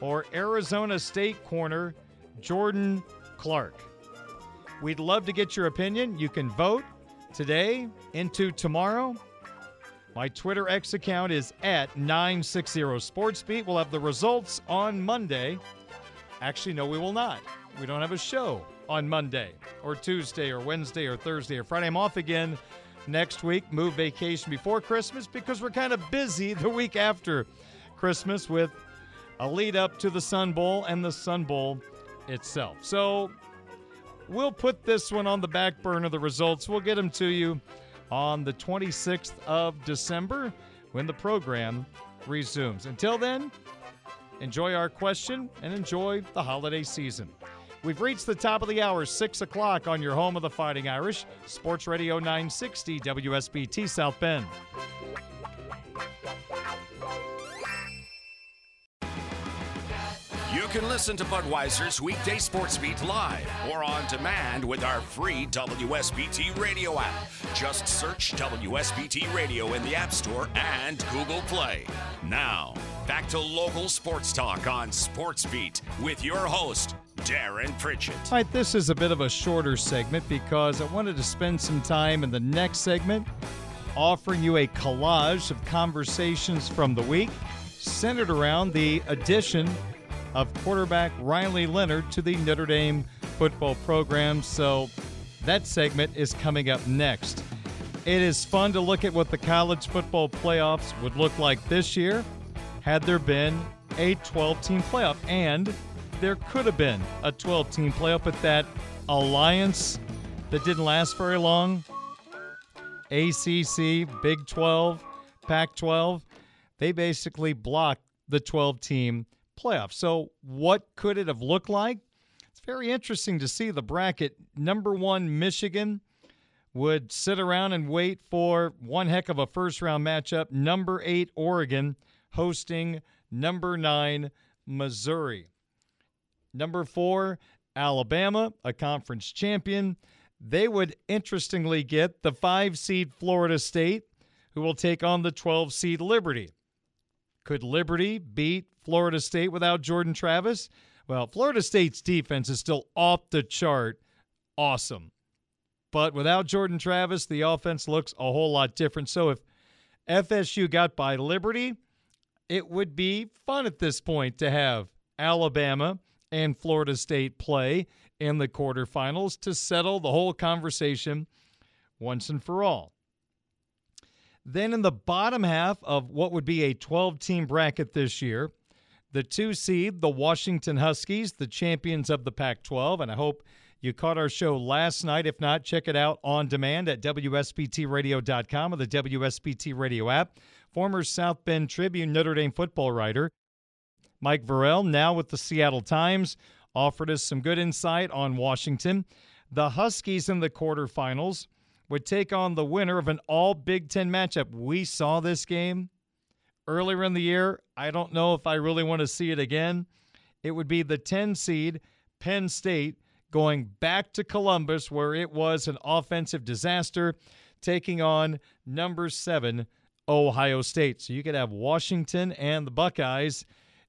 Or Arizona State corner Jordan Clark. We'd love to get your opinion. You can vote today into tomorrow. My Twitter X account is at 960SportsBeat. We'll have the results on Monday. Actually, no, we will not. We don't have a show on Monday or Tuesday or Wednesday or Thursday or Friday. I'm off again next week. Move vacation before Christmas because we're kind of busy the week after Christmas with a lead up to the Sun Bowl and the Sun Bowl itself. So we'll put this one on the back burner, of the results. We'll get them to you on the 26th of December when the program resumes. Until then, enjoy our question and enjoy the holiday season. We've reached the top of the hour, 6 o'clock on your home of the Fighting Irish, Sports Radio 960 WSBT South Bend. You can listen to Budweiser's weekday sports beat live or on demand with our free WSBT radio app. Just search WSBT Radio in the App Store and Google Play. Now, back to local sports talk on Sports Beat with your host, Darren Pritchett. All right, this is a bit of a shorter segment because I wanted to spend some time in the next segment offering you a collage of conversations from the week centered around the addition of quarterback Riley Leonard to the Notre Dame football program. So that segment is coming up next. It is fun to look at what the college football playoffs would look like this year had there been a 12 team playoff. And there could have been a 12 team playoff, but that alliance that didn't last very long ACC, Big 12, Pac 12 they basically blocked the 12 team playoff. So, what could it have looked like? It's very interesting to see the bracket. Number one, Michigan would sit around and wait for one heck of a first round matchup. Number eight, Oregon hosting number nine, Missouri. Number four, Alabama, a conference champion. They would interestingly get the five seed Florida State, who will take on the 12 seed Liberty. Could Liberty beat Florida State without Jordan Travis? Well, Florida State's defense is still off the chart awesome. But without Jordan Travis, the offense looks a whole lot different. So if FSU got by Liberty, it would be fun at this point to have Alabama and Florida State play in the quarterfinals to settle the whole conversation once and for all. Then in the bottom half of what would be a 12 team bracket this year, the two seed, the Washington Huskies, the champions of the Pac 12. And I hope you caught our show last night. If not, check it out on demand at WSBTRadio.com or the WSBT Radio app. Former South Bend Tribune Notre Dame football writer Mike Vorel, now with the Seattle Times, offered us some good insight on Washington. The Huskies in the quarterfinals would take on the winner of an all Big Ten matchup. We saw this game earlier in the year. I don't know if I really want to see it again. It would be the 10 seed Penn State going back to Columbus, where it was an offensive disaster, taking on number seven Ohio State. So you could have Washington and the Buckeyes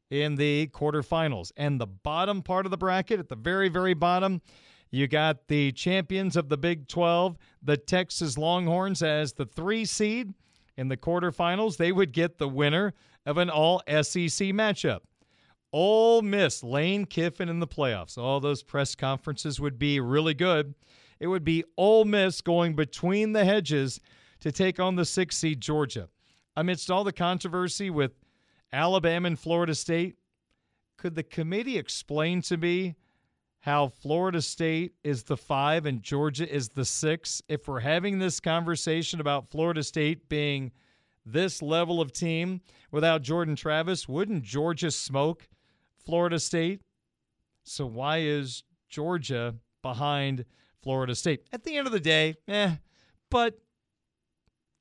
in the quarterfinals. And the bottom part of the bracket, at the very, very bottom, you got the champions of the Big 12, the Texas Longhorns, as the three seed in the quarterfinals. They would get the winner of an all SEC matchup. Ole Miss, Lane Kiffin in the playoffs. All those press conferences would be really good. It would be Ole Miss going between the hedges to take on the six seed Georgia. Amidst all the controversy with Alabama and Florida State, could the committee explain to me how Florida State is the five and Georgia is the six? If we're having this conversation about Florida State being this level of team without Jordan Travis, wouldn't Georgia smoke Florida State? So why is Georgia behind Florida State? At the end of the day, eh, but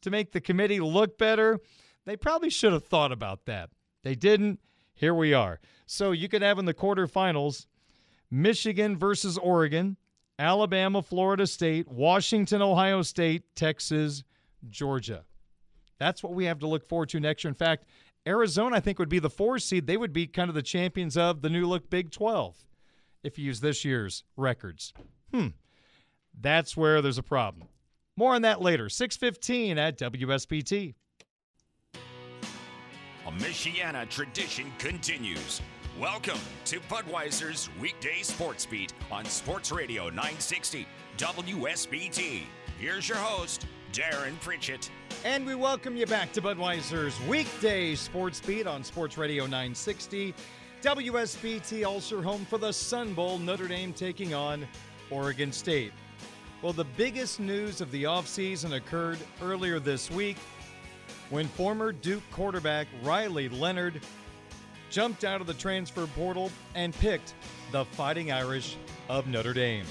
to make the committee look better, they probably should have thought about that. They didn't. Here we are. So you could have in the quarterfinals Michigan versus Oregon, Alabama, Florida State, Washington, Ohio State, Texas, Georgia. That's what we have to look forward to next year. In fact, Arizona, I think, would be the four seed. They would be kind of the champions of the new look Big 12 if you use this year's records. Hmm. That's where there's a problem. More on that later. 615 at WSBT. A Michiana tradition continues. Welcome to Budweiser's weekday sports beat on Sports Radio 960 WSBT. Here's your host, Darren Pritchett. And we welcome you back to Budweiser's weekday sports beat on Sports Radio 960. WSBT also home for the Sun Bowl, Notre Dame taking on Oregon State. Well, the biggest news of the offseason occurred earlier this week when former Duke quarterback Riley Leonard jumped out of the transfer portal and picked the Fighting Irish of Notre Dame.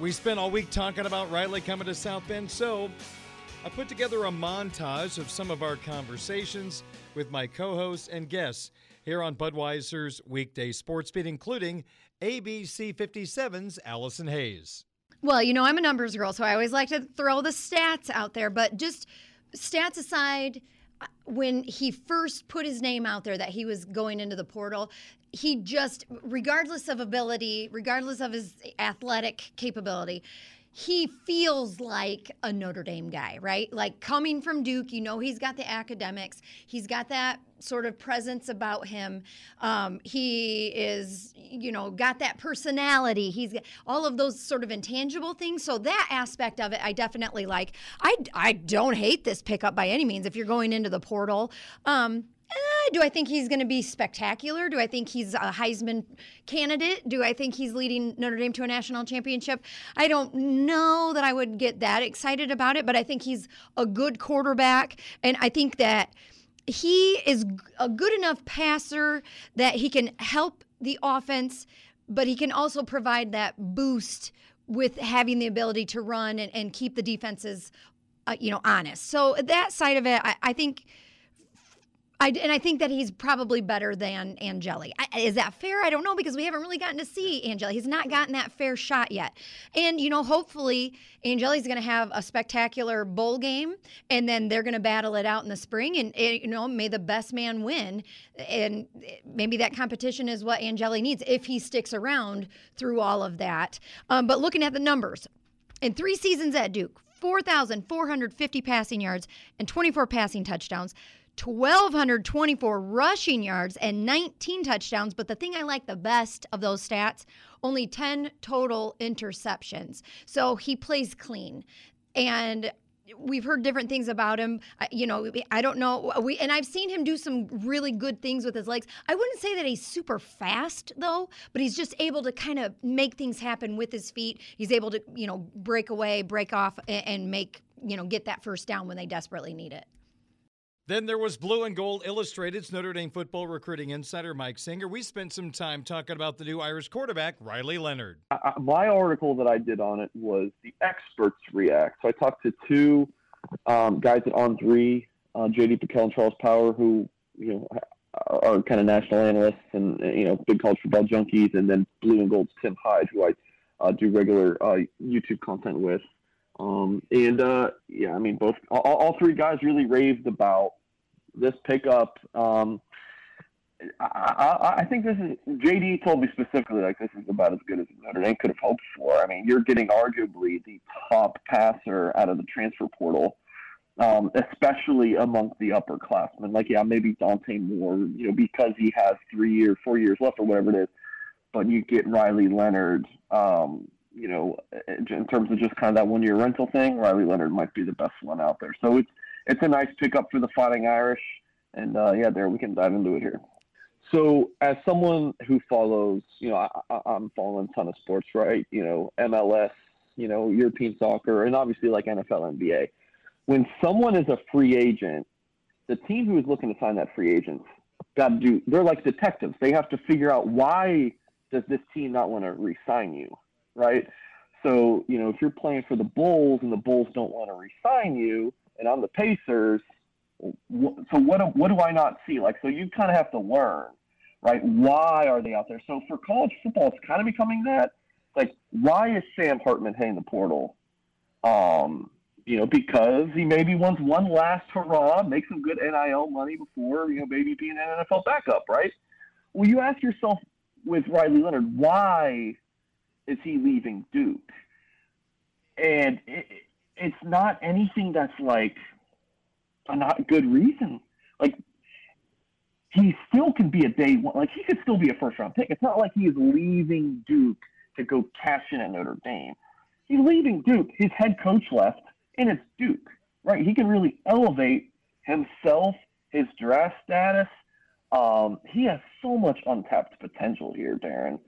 We spent all week talking about Riley coming to South Bend, so I put together a montage of some of our conversations with my co hosts and guests here on Budweiser's weekday sports beat, including ABC 57's Allison Hayes. Well, you know, I'm a numbers girl, so I always like to throw the stats out there, but just stats aside, when he first put his name out there that he was going into the portal, he just, regardless of ability, regardless of his athletic capability, he feels like a Notre Dame guy, right? Like coming from Duke, you know, he's got the academics, he's got that sort of presence about him. Um, he is, you know, got that personality. He's got all of those sort of intangible things. So that aspect of it, I definitely like. I, I don't hate this pickup by any means if you're going into the portal. Um, uh, do I think he's going to be spectacular? Do I think he's a Heisman candidate? Do I think he's leading Notre Dame to a national championship? I don't know that I would get that excited about it, but I think he's a good quarterback. And I think that he is a good enough passer that he can help the offense, but he can also provide that boost with having the ability to run and, and keep the defenses, uh, you know, honest. So that side of it, I, I think – I, and I think that he's probably better than Angeli. I, is that fair? I don't know because we haven't really gotten to see Angeli. He's not gotten that fair shot yet. And, you know, hopefully Angeli's going to have a spectacular bowl game and then they're going to battle it out in the spring. And, eh, you know, may the best man win. And maybe that competition is what Angeli needs if he sticks around through all of that. Um, but looking at the numbers, in three seasons at Duke, 4,450 passing yards and 24 passing touchdowns. 1,224 rushing yards and 19 touchdowns. But the thing I like the best of those stats, only 10 total interceptions. So he plays clean. And we've heard different things about him. You know, I don't know. We and I've seen him do some really good things with his legs. I wouldn't say that he's super fast though, but he's just able to kind of make things happen with his feet. He's able to, you know, break away, break off, and make you know get that first down when they desperately need it. Then there was Blue and Gold Illustrated's Notre Dame football recruiting insider Mike Singer. We spent some time talking about the new Irish quarterback, Riley Leonard. I, my article that I did on it was the experts react. So I talked to two um, guys at On3, uh, JD PicKell and Charles Power, who you know are kind of national analysts and you know big college football junkies, and then Blue and Gold's Tim Hyde, who I uh, do regular uh, YouTube content with. Um, and uh, yeah, I mean, both all, all, three guys really raved about this pickup. Um, I, I, I, think this is JD told me specifically like this is about as good as Notre Dame could have hoped for. I mean, you're getting arguably the top passer out of the transfer portal, um, especially among the upperclassmen. Like, yeah, maybe Dante Moore, you know, because he has three years, four years left, or whatever it is. But you get Riley Leonard. Um, you know, in terms of just kind of that one year rental thing, Riley Leonard might be the best one out there. So it's it's a nice pickup for the Fighting Irish. And uh, yeah, there we can dive into it here. So, as someone who follows, you know, I, am following a ton of sports, right? You know, MLS, you know, European soccer, and obviously like NFL, NBA. When someone is a free agent, the team who is looking to sign that free agent got to do. They're like detectives. They have to figure out why does this team not want to re-sign you, right? So, you know, if you're playing for the Bulls and the Bulls don't want to re-sign you, and on the Pacers, so what what do I not see? Like, so you kind of have to learn right? Why are they out there? So for college football, it's kind of becoming that. Like, why is Sam Hartman hitting the portal? Um, you know, because he maybe wants one last hurrah, make some good NIL money before, you know, maybe being an NFL backup, right? Well, you ask yourself with Riley Leonard, why is he leaving Duke? And it, it's not anything that's like a not good reason. Like he still can be a day one. Like he could still be a first round pick. It's not like he is leaving Duke to go cash in at Notre Dame. He's leaving Duke. His head coach left, and it's Duke. Right? He can really elevate himself, his draft status. Um, he has so much untapped potential here, Darren.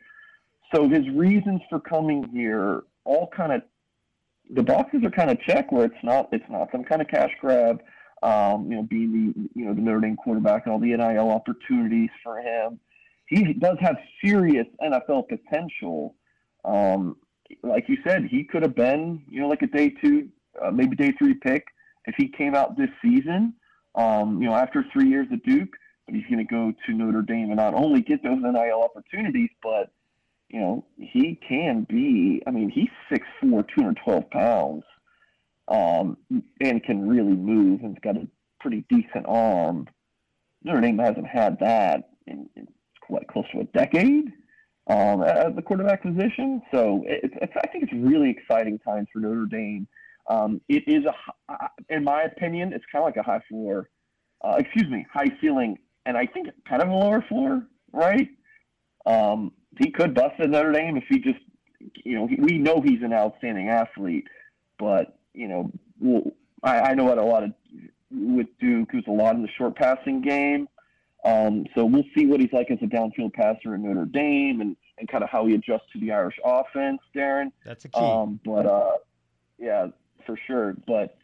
So his reasons for coming here all kind of the boxes are kind of checked where it's not it's not some kind of cash grab. Um, you know, being the you know the Notre Dame quarterback and all the NIL opportunities for him. He does have serious NFL potential. Um, like you said, he could have been you know like a day two, uh, maybe day three pick if he came out this season. Um, you know, after three years at Duke, but he's going to go to Notre Dame and not only get those NIL opportunities, but you know, he can be. I mean, he's 6'4", 212 pounds, um, and can really move and's got a pretty decent arm. Notre Dame hasn't had that in, in quite close to a decade um, at the quarterback position. So it's, it's, I think it's really exciting times for Notre Dame. Um, it is a, in my opinion, it's kind of like a high floor, uh, excuse me, high ceiling, and I think kind of a lower floor, right? Um, he could bust at Notre Dame if he just, you know, he, we know he's an outstanding athlete, but you know, well, I, I know what a lot of with Duke, who's a lot in the short passing game. Um, so we'll see what he's like as a downfield passer at Notre Dame and, and kind of how he adjusts to the Irish offense, Darren. That's a key. Um, but uh, yeah, for sure. But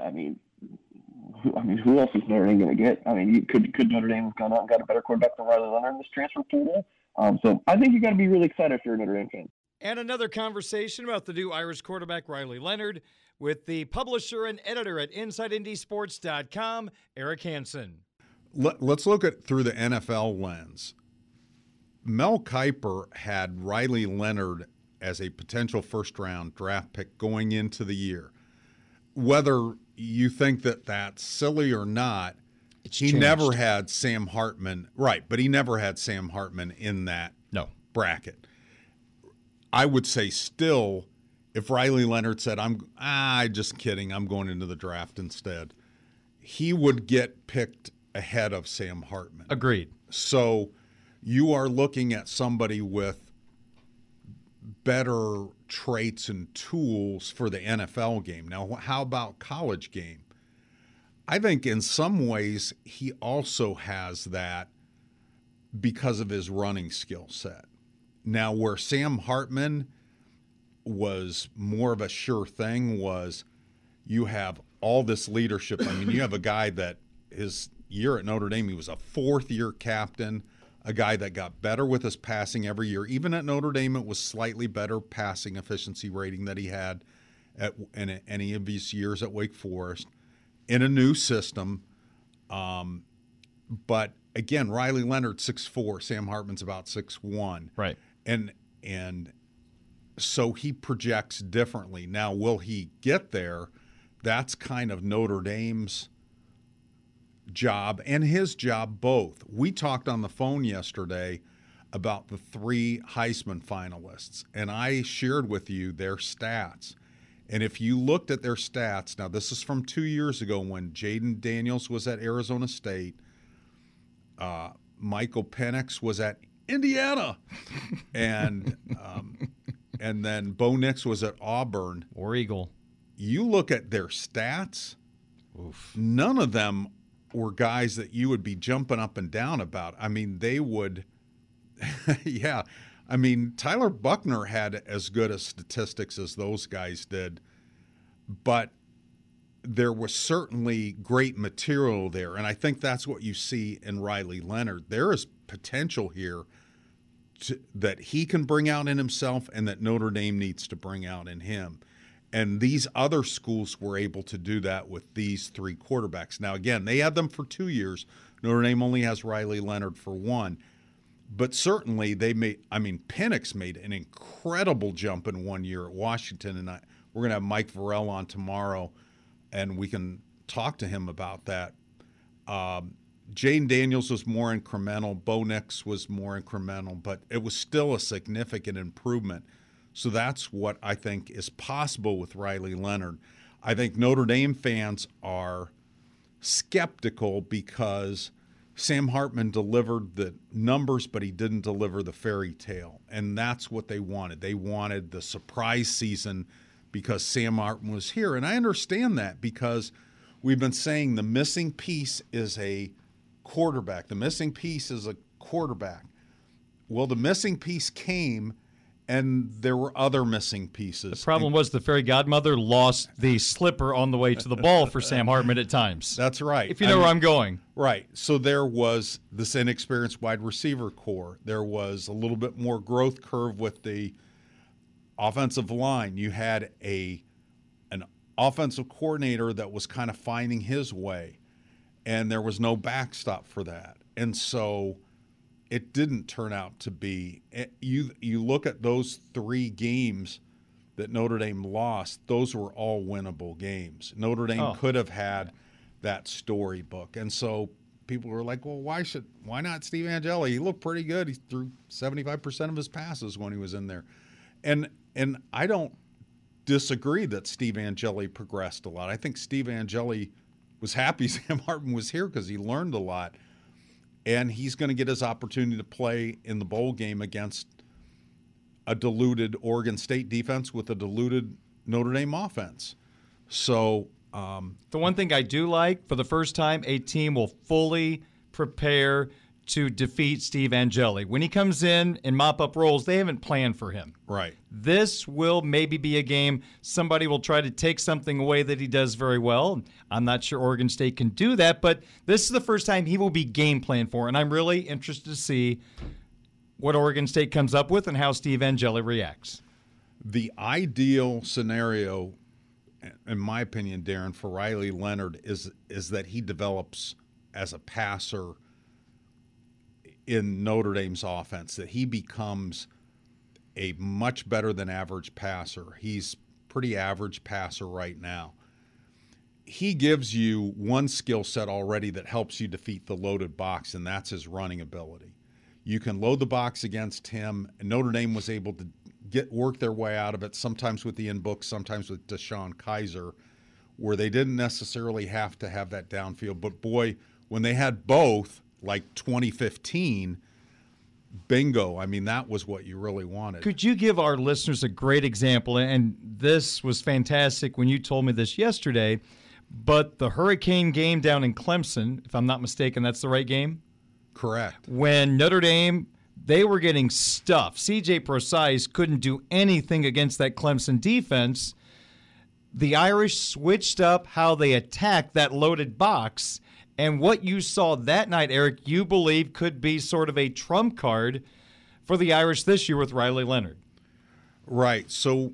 I mean, who, I mean, who else is Notre Dame going to get? I mean, you, could could Notre Dame have gone out and got a better quarterback than Riley Leonard in this transfer portal? Um, so I think you got to be really excited if you're a Notre Dame fan. And another conversation about the new Irish quarterback Riley Leonard with the publisher and editor at InsideNDSports.com, Eric Hansen. Let, us look at through the NFL lens. Mel Kiper had Riley Leonard as a potential first round draft pick going into the year. Whether you think that that's silly or not, it's he changed. never had Sam Hartman, right? But he never had Sam Hartman in that no bracket. I would say still, if Riley Leonard said, "I'm ah, just kidding, I'm going into the draft instead," he would get picked ahead of Sam Hartman. Agreed. So you are looking at somebody with better traits and tools for the NFL game. Now, how about college game? I think in some ways he also has that because of his running skill set. Now, where Sam Hartman was more of a sure thing was you have all this leadership. I mean, you have a guy that his year at Notre Dame, he was a fourth year captain a guy that got better with his passing every year. Even at Notre Dame, it was slightly better passing efficiency rating that he had at in any of his years at Wake Forest in a new system. Um, but again, Riley Leonard six four, Sam Hartman's about six one, right? And and so he projects differently. Now, will he get there? That's kind of Notre Dame's job and his job both. We talked on the phone yesterday about the three Heisman finalists, and I shared with you their stats. And if you looked at their stats, now this is from two years ago when Jayden Daniels was at Arizona State, uh, Michael Penix was at Indiana, <laughs> and um, and then Bo Nix was at Auburn or Eagle. You look at their stats. Oof. None of them were guys that you would be jumping up and down about. I mean, they would, <laughs> yeah. I mean, Tyler Buchner had as good a statistics as those guys did, but there was certainly great material there. And I think that's what you see in Riley Leonard. There is potential here to, that he can bring out in himself and that Notre Dame needs to bring out in him. And these other schools were able to do that with these three quarterbacks. Now, again, they had them for two years. Notre Dame only has Riley Leonard for one. But certainly they made, I mean, Penix made an incredible jump in one year at Washington. And I, we're going to have Mike Vorel on tomorrow, and we can talk to him about that. Um, Jayden Daniels was more incremental. Bo Nix was more incremental, but it was still a significant improvement. So that's what I think is possible with Riley Leonard. I think Notre Dame fans are skeptical because Sam Hartman delivered the numbers, but he didn't deliver the fairy tale. And that's what they wanted. They wanted the surprise season because Sam Hartman was here. And I understand that because we've been saying the missing piece is a quarterback. The missing piece is a quarterback. Well, the missing piece came, and there were other missing pieces. The problem was the fairy godmother lost the slipper on the way to the ball for Sam Hartman at times. That's right. If you know I where I'm going. Right. So there was this inexperienced wide receiver corps. There was a little bit more growth curve with the offensive line. You had a an offensive coordinator that was kind of finding his way, and there was no backstop for that. And so it didn't turn out to be. it- You you look at those three games that Notre Dame lost; those were all winnable games. Notre Dame Oh. could have had that storybook, and so people were like, "Well, why should why not Steve Angeli? He looked pretty good. He threw seventy five percent of his passes when he was in there," and and I don't disagree that Steve Angeli progressed a lot. I think Steve Angeli was happy <laughs> Sam Hartman was here because he learned a lot. And he's going to get his opportunity to play in the bowl game against a diluted Oregon State defense with a diluted Notre Dame offense. So, um, The one thing I do like for the first time, a team will fully prepare to defeat Steve Angeli. When he comes in and mop up roles, they haven't planned for him. right. This will maybe be a game somebody will try to take something away that he does very well. I'm not sure Oregon State can do that, but this is the first time he will be game plan for, and I'm really interested to see what Oregon State comes up with and how Steve Angeli reacts. The ideal scenario, in my opinion, Darren, for Riley Leonard is is that he develops as a passer in Notre Dame's offense, that he becomes a much better than average passer. He's pretty average passer right now. He gives you one skill set already that helps you defeat the loaded box, and that's his running ability. You can load the box against him, Notre Dame was able to get work their way out of it, sometimes with the Ian Book, sometimes with DeShone Kizer, where they didn't necessarily have to have that downfield. But boy, when they had both, like 2015, bingo. I mean, that was what you really wanted. Could you give our listeners a great example? And this was fantastic when you told me this yesterday. But the Hurricane game down in Clemson, if I'm not mistaken, that's the right game? Correct. When Notre Dame, they were getting stuffed. CJ Prosise couldn't do anything against that Clemson defense. The Irish switched up how they attacked that loaded box. And what you saw that night, Eric, you believe could be sort of a trump card for the Irish this year with Riley Leonard. Right. So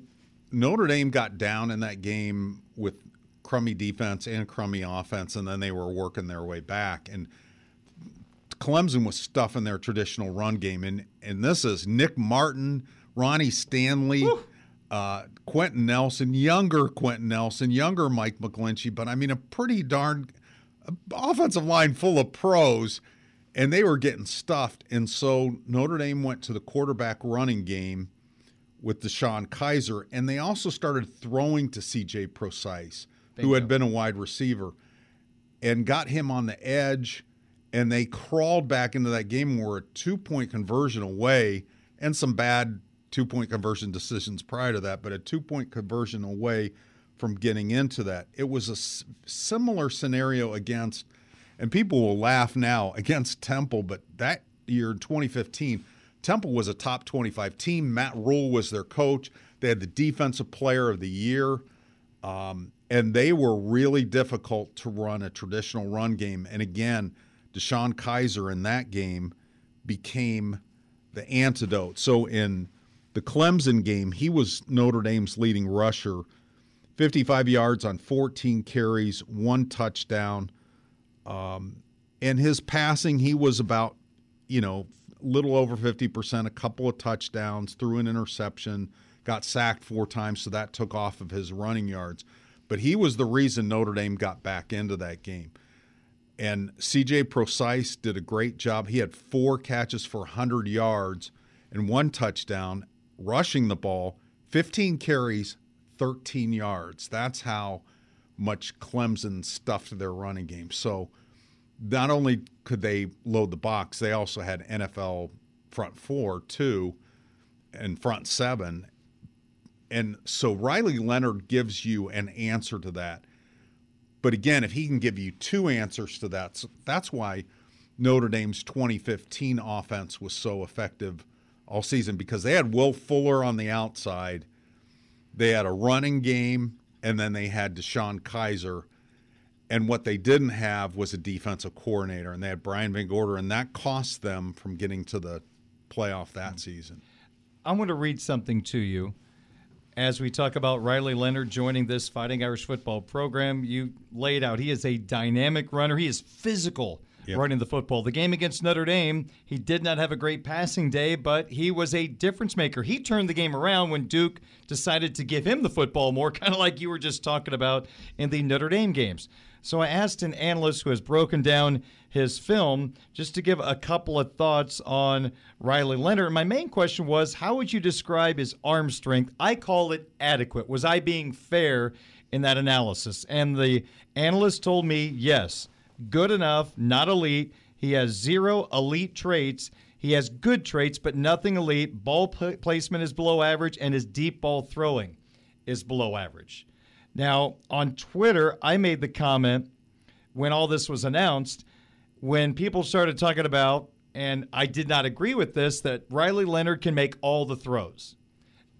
Notre Dame got down in that game with crummy defense and crummy offense, and then they were working their way back. And Clemson was stuffing their traditional run game. And, and this is Nick Martin, Ronnie Stanley, uh, Quenton Nelson, younger Quenton Nelson, younger Mike McGlinchey, but I mean, a pretty darn offensive line full of pros. And they were getting stuffed. And so Notre Dame went to the quarterback running game with DeShone Kizer, and they also started throwing to CJ Prosise, who had been a wide receiver, and got him on the edge. And they crawled back into that game and were a two point conversion away, and some bad two point conversion decisions prior to that, but a two point conversion away from getting into that. It was a s- similar scenario against, and people will laugh now, against Temple, but that year in 2015, Temple was a top 25 team. Matt Rhule was their coach. They had the defensive player of the year. Um, and they were really difficult to run a traditional run game. And again, DeShone Kizer in that game became the antidote. So in the Clemson game, he was Notre Dame's leading rusher 55 yards on 14 carries, one touchdown. Um, and his passing, he was about, you know, a little over 50%, a couple of touchdowns, threw an interception, got sacked four times, so that took off of his running yards. But he was the reason Notre Dame got back into that game. And CJ Prosise did a great job. He had four catches for 100 yards and one touchdown, rushing the ball, 15 carries, 13 yards. That's how much Clemson stuffed their running game. So not only could they load the box, they also had NFL front four, too, and front seven. And so Riley Leonard gives you an answer to that. But again, if he can give you two answers to that, so that's why Notre Dame's 2015 offense was so effective all season because they had Will Fuller on the outside, they had a running game, and then they had DeShone Kizer. And what they didn't have was a defensive coordinator, and they had Brian VanGorder, and that cost them from getting to the playoff that season. I want to read something to you as we talk about Riley Leonard joining this Fighting Irish football program. You laid out he is a dynamic runner. He is physical Yep. running the football. The game against Notre Dame, he did not have a great passing day, but he was a difference maker. He turned the game around when Duke decided to give him the football more, <laughs> kind of like you were just talking about in the Notre Dame games. So I asked an analyst who has broken down his film just to give a couple of thoughts on Riley Leonard. My main question was how would you describe his arm strength? I call it adequate. Was I being fair in that analysis? And the analyst told me yes good enough, not elite. He has zero elite traits. He has good traits, but nothing elite. Ball pl- placement is below average, and his deep ball throwing is below average. Now, on Twitter, I made the comment when all this was announced, when people started talking about, and I did not agree with this, that Riley Leonard can make all the throws.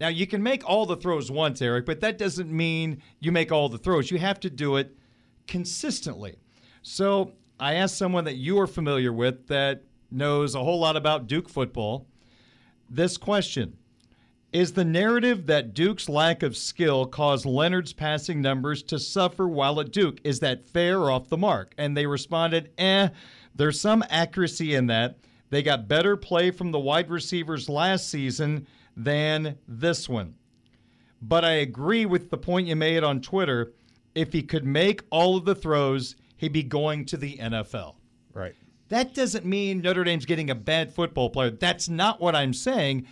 Now, you can make all the throws once, Eric, but that doesn't mean you make all the throws. You have to do it consistently. So I asked someone that you are familiar with that knows a whole lot about Duke football this question Is the narrative that Duke's lack of skill caused Leonard's passing numbers to suffer while at Duke? Is that fair or off the mark? And they responded, eh, there's some accuracy in that. They got better play from the wide receivers last season than this one. But I agree with the point you made on Twitter. If he could make all of the throws, he'd be going to the NFL. Right. That doesn't mean Notre Dame's getting a bad football player. That's not what I'm saying.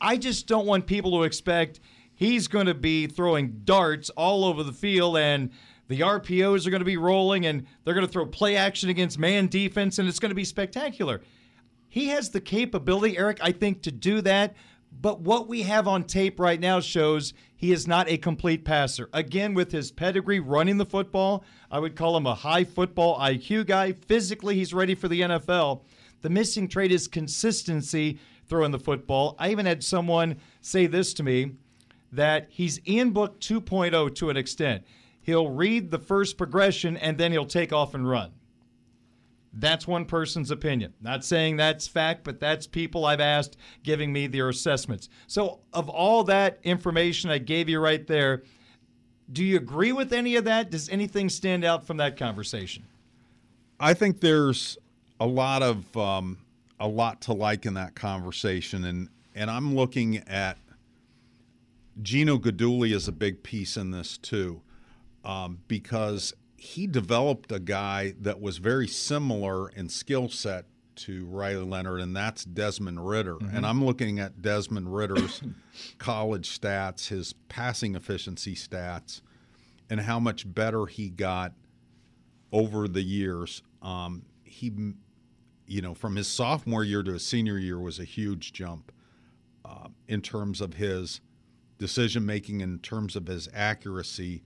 I just don't want people to expect he's going to be throwing darts all over the field and the RPOs are going to be rolling and they're going to throw play action against man defense and it's going to be spectacular. He has the capability, Eric, I think, to do that. But what we have on tape right now shows he is not a complete passer. Again, with his pedigree running the football, I would call him a high football IQ guy. Physically, he's ready for the NFL. The missing trait is consistency throwing the football. I even had someone say this to me that he's Ian Book 2.0 to an extent. He'll read the first progression and then he'll take off and run. That's one person's opinion. Not saying that's fact, but that's people I've asked giving me their assessments. So, of all that information I gave you right there, do you agree with any of that? Does anything stand out from that conversation? I think there's a lot of um, a lot to like in that conversation, and and I'm looking at Gino Guidugli is a big piece in this too, um, because he developed a guy that was very similar in skill set to Riley Leonard, and that's Desmond Ridder. Mhm. And I'm looking at Desmond Ridder's <coughs> college stats, his passing efficiency stats, and how much better he got over the years. Um, he, you know, from his sophomore year to his senior year was a huge jump uh, in terms of his decision making, in terms of his accuracy.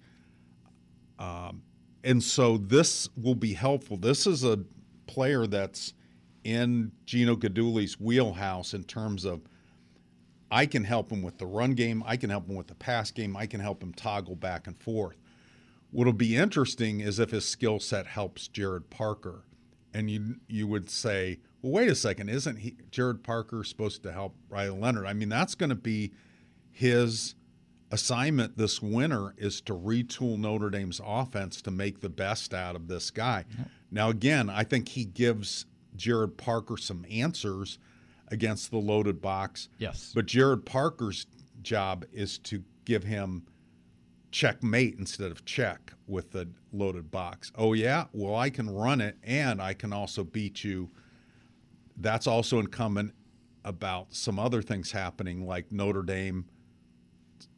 Um, and so this will be helpful. This is a player that's in Gino Guidugli's wheelhouse in terms of I can help him with the run game, I can help him with the pass game, I can help him toggle back and forth. What'll be interesting is if his skill set helps Jared Parker. And you you would say, well, wait a second, isn't he Jared Parker supposed to help Riley Leonard? I mean, that's going to be his assignment this winter is to retool Notre Dame's offense to make the best out of this guy. Now, again, I think he gives Jared Parker some answers against the loaded box. Yes. But Jared Parker's job is to give him checkmate instead of check with the loaded box. Oh, yeah? Well, I can run it and I can also beat you. That's also incumbent about some other things happening, like Notre Dame.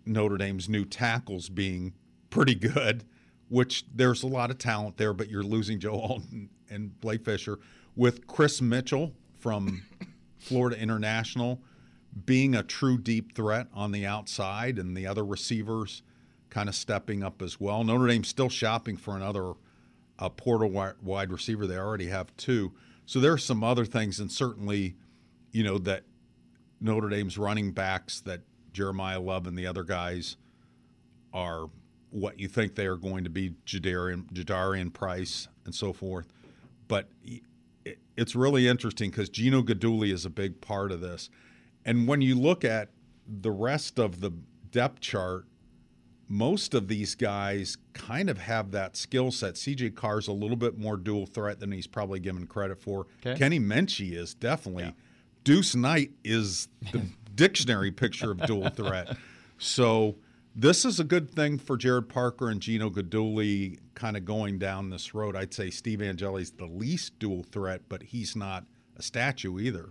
Notre Dame's new tackles being pretty good, which there's a lot of talent there, but you're losing Joe Alton and Blake Fisher with Kris Mitchell from <laughs> Florida International being a true deep threat on the outside and the other receivers kind of stepping up as well. Notre Dame's still shopping for another uh, portal wide receiver. They already have two. So there are some other things, and certainly, you know, that Notre Dame's running backs that Jeremiyah Love and the other guys are what you think they are going to be, Jadarian, Jadarian Price and so forth. But it's really interesting because Gino Guidugli is a big part of this. And when you look at the rest of the depth chart, most of these guys kind of have that skill set. CJ Carr's a little bit more dual threat than he's probably given credit for. Okay. Kenny Minchey is definitely. Yeah. Deuce Knight is the <laughs> dictionary picture of dual threat. So this is a good thing for Jared Parker and Gino Guidugli kind of going down this road. I'd say Steve Angeli's the least dual threat, but he's not a statue either.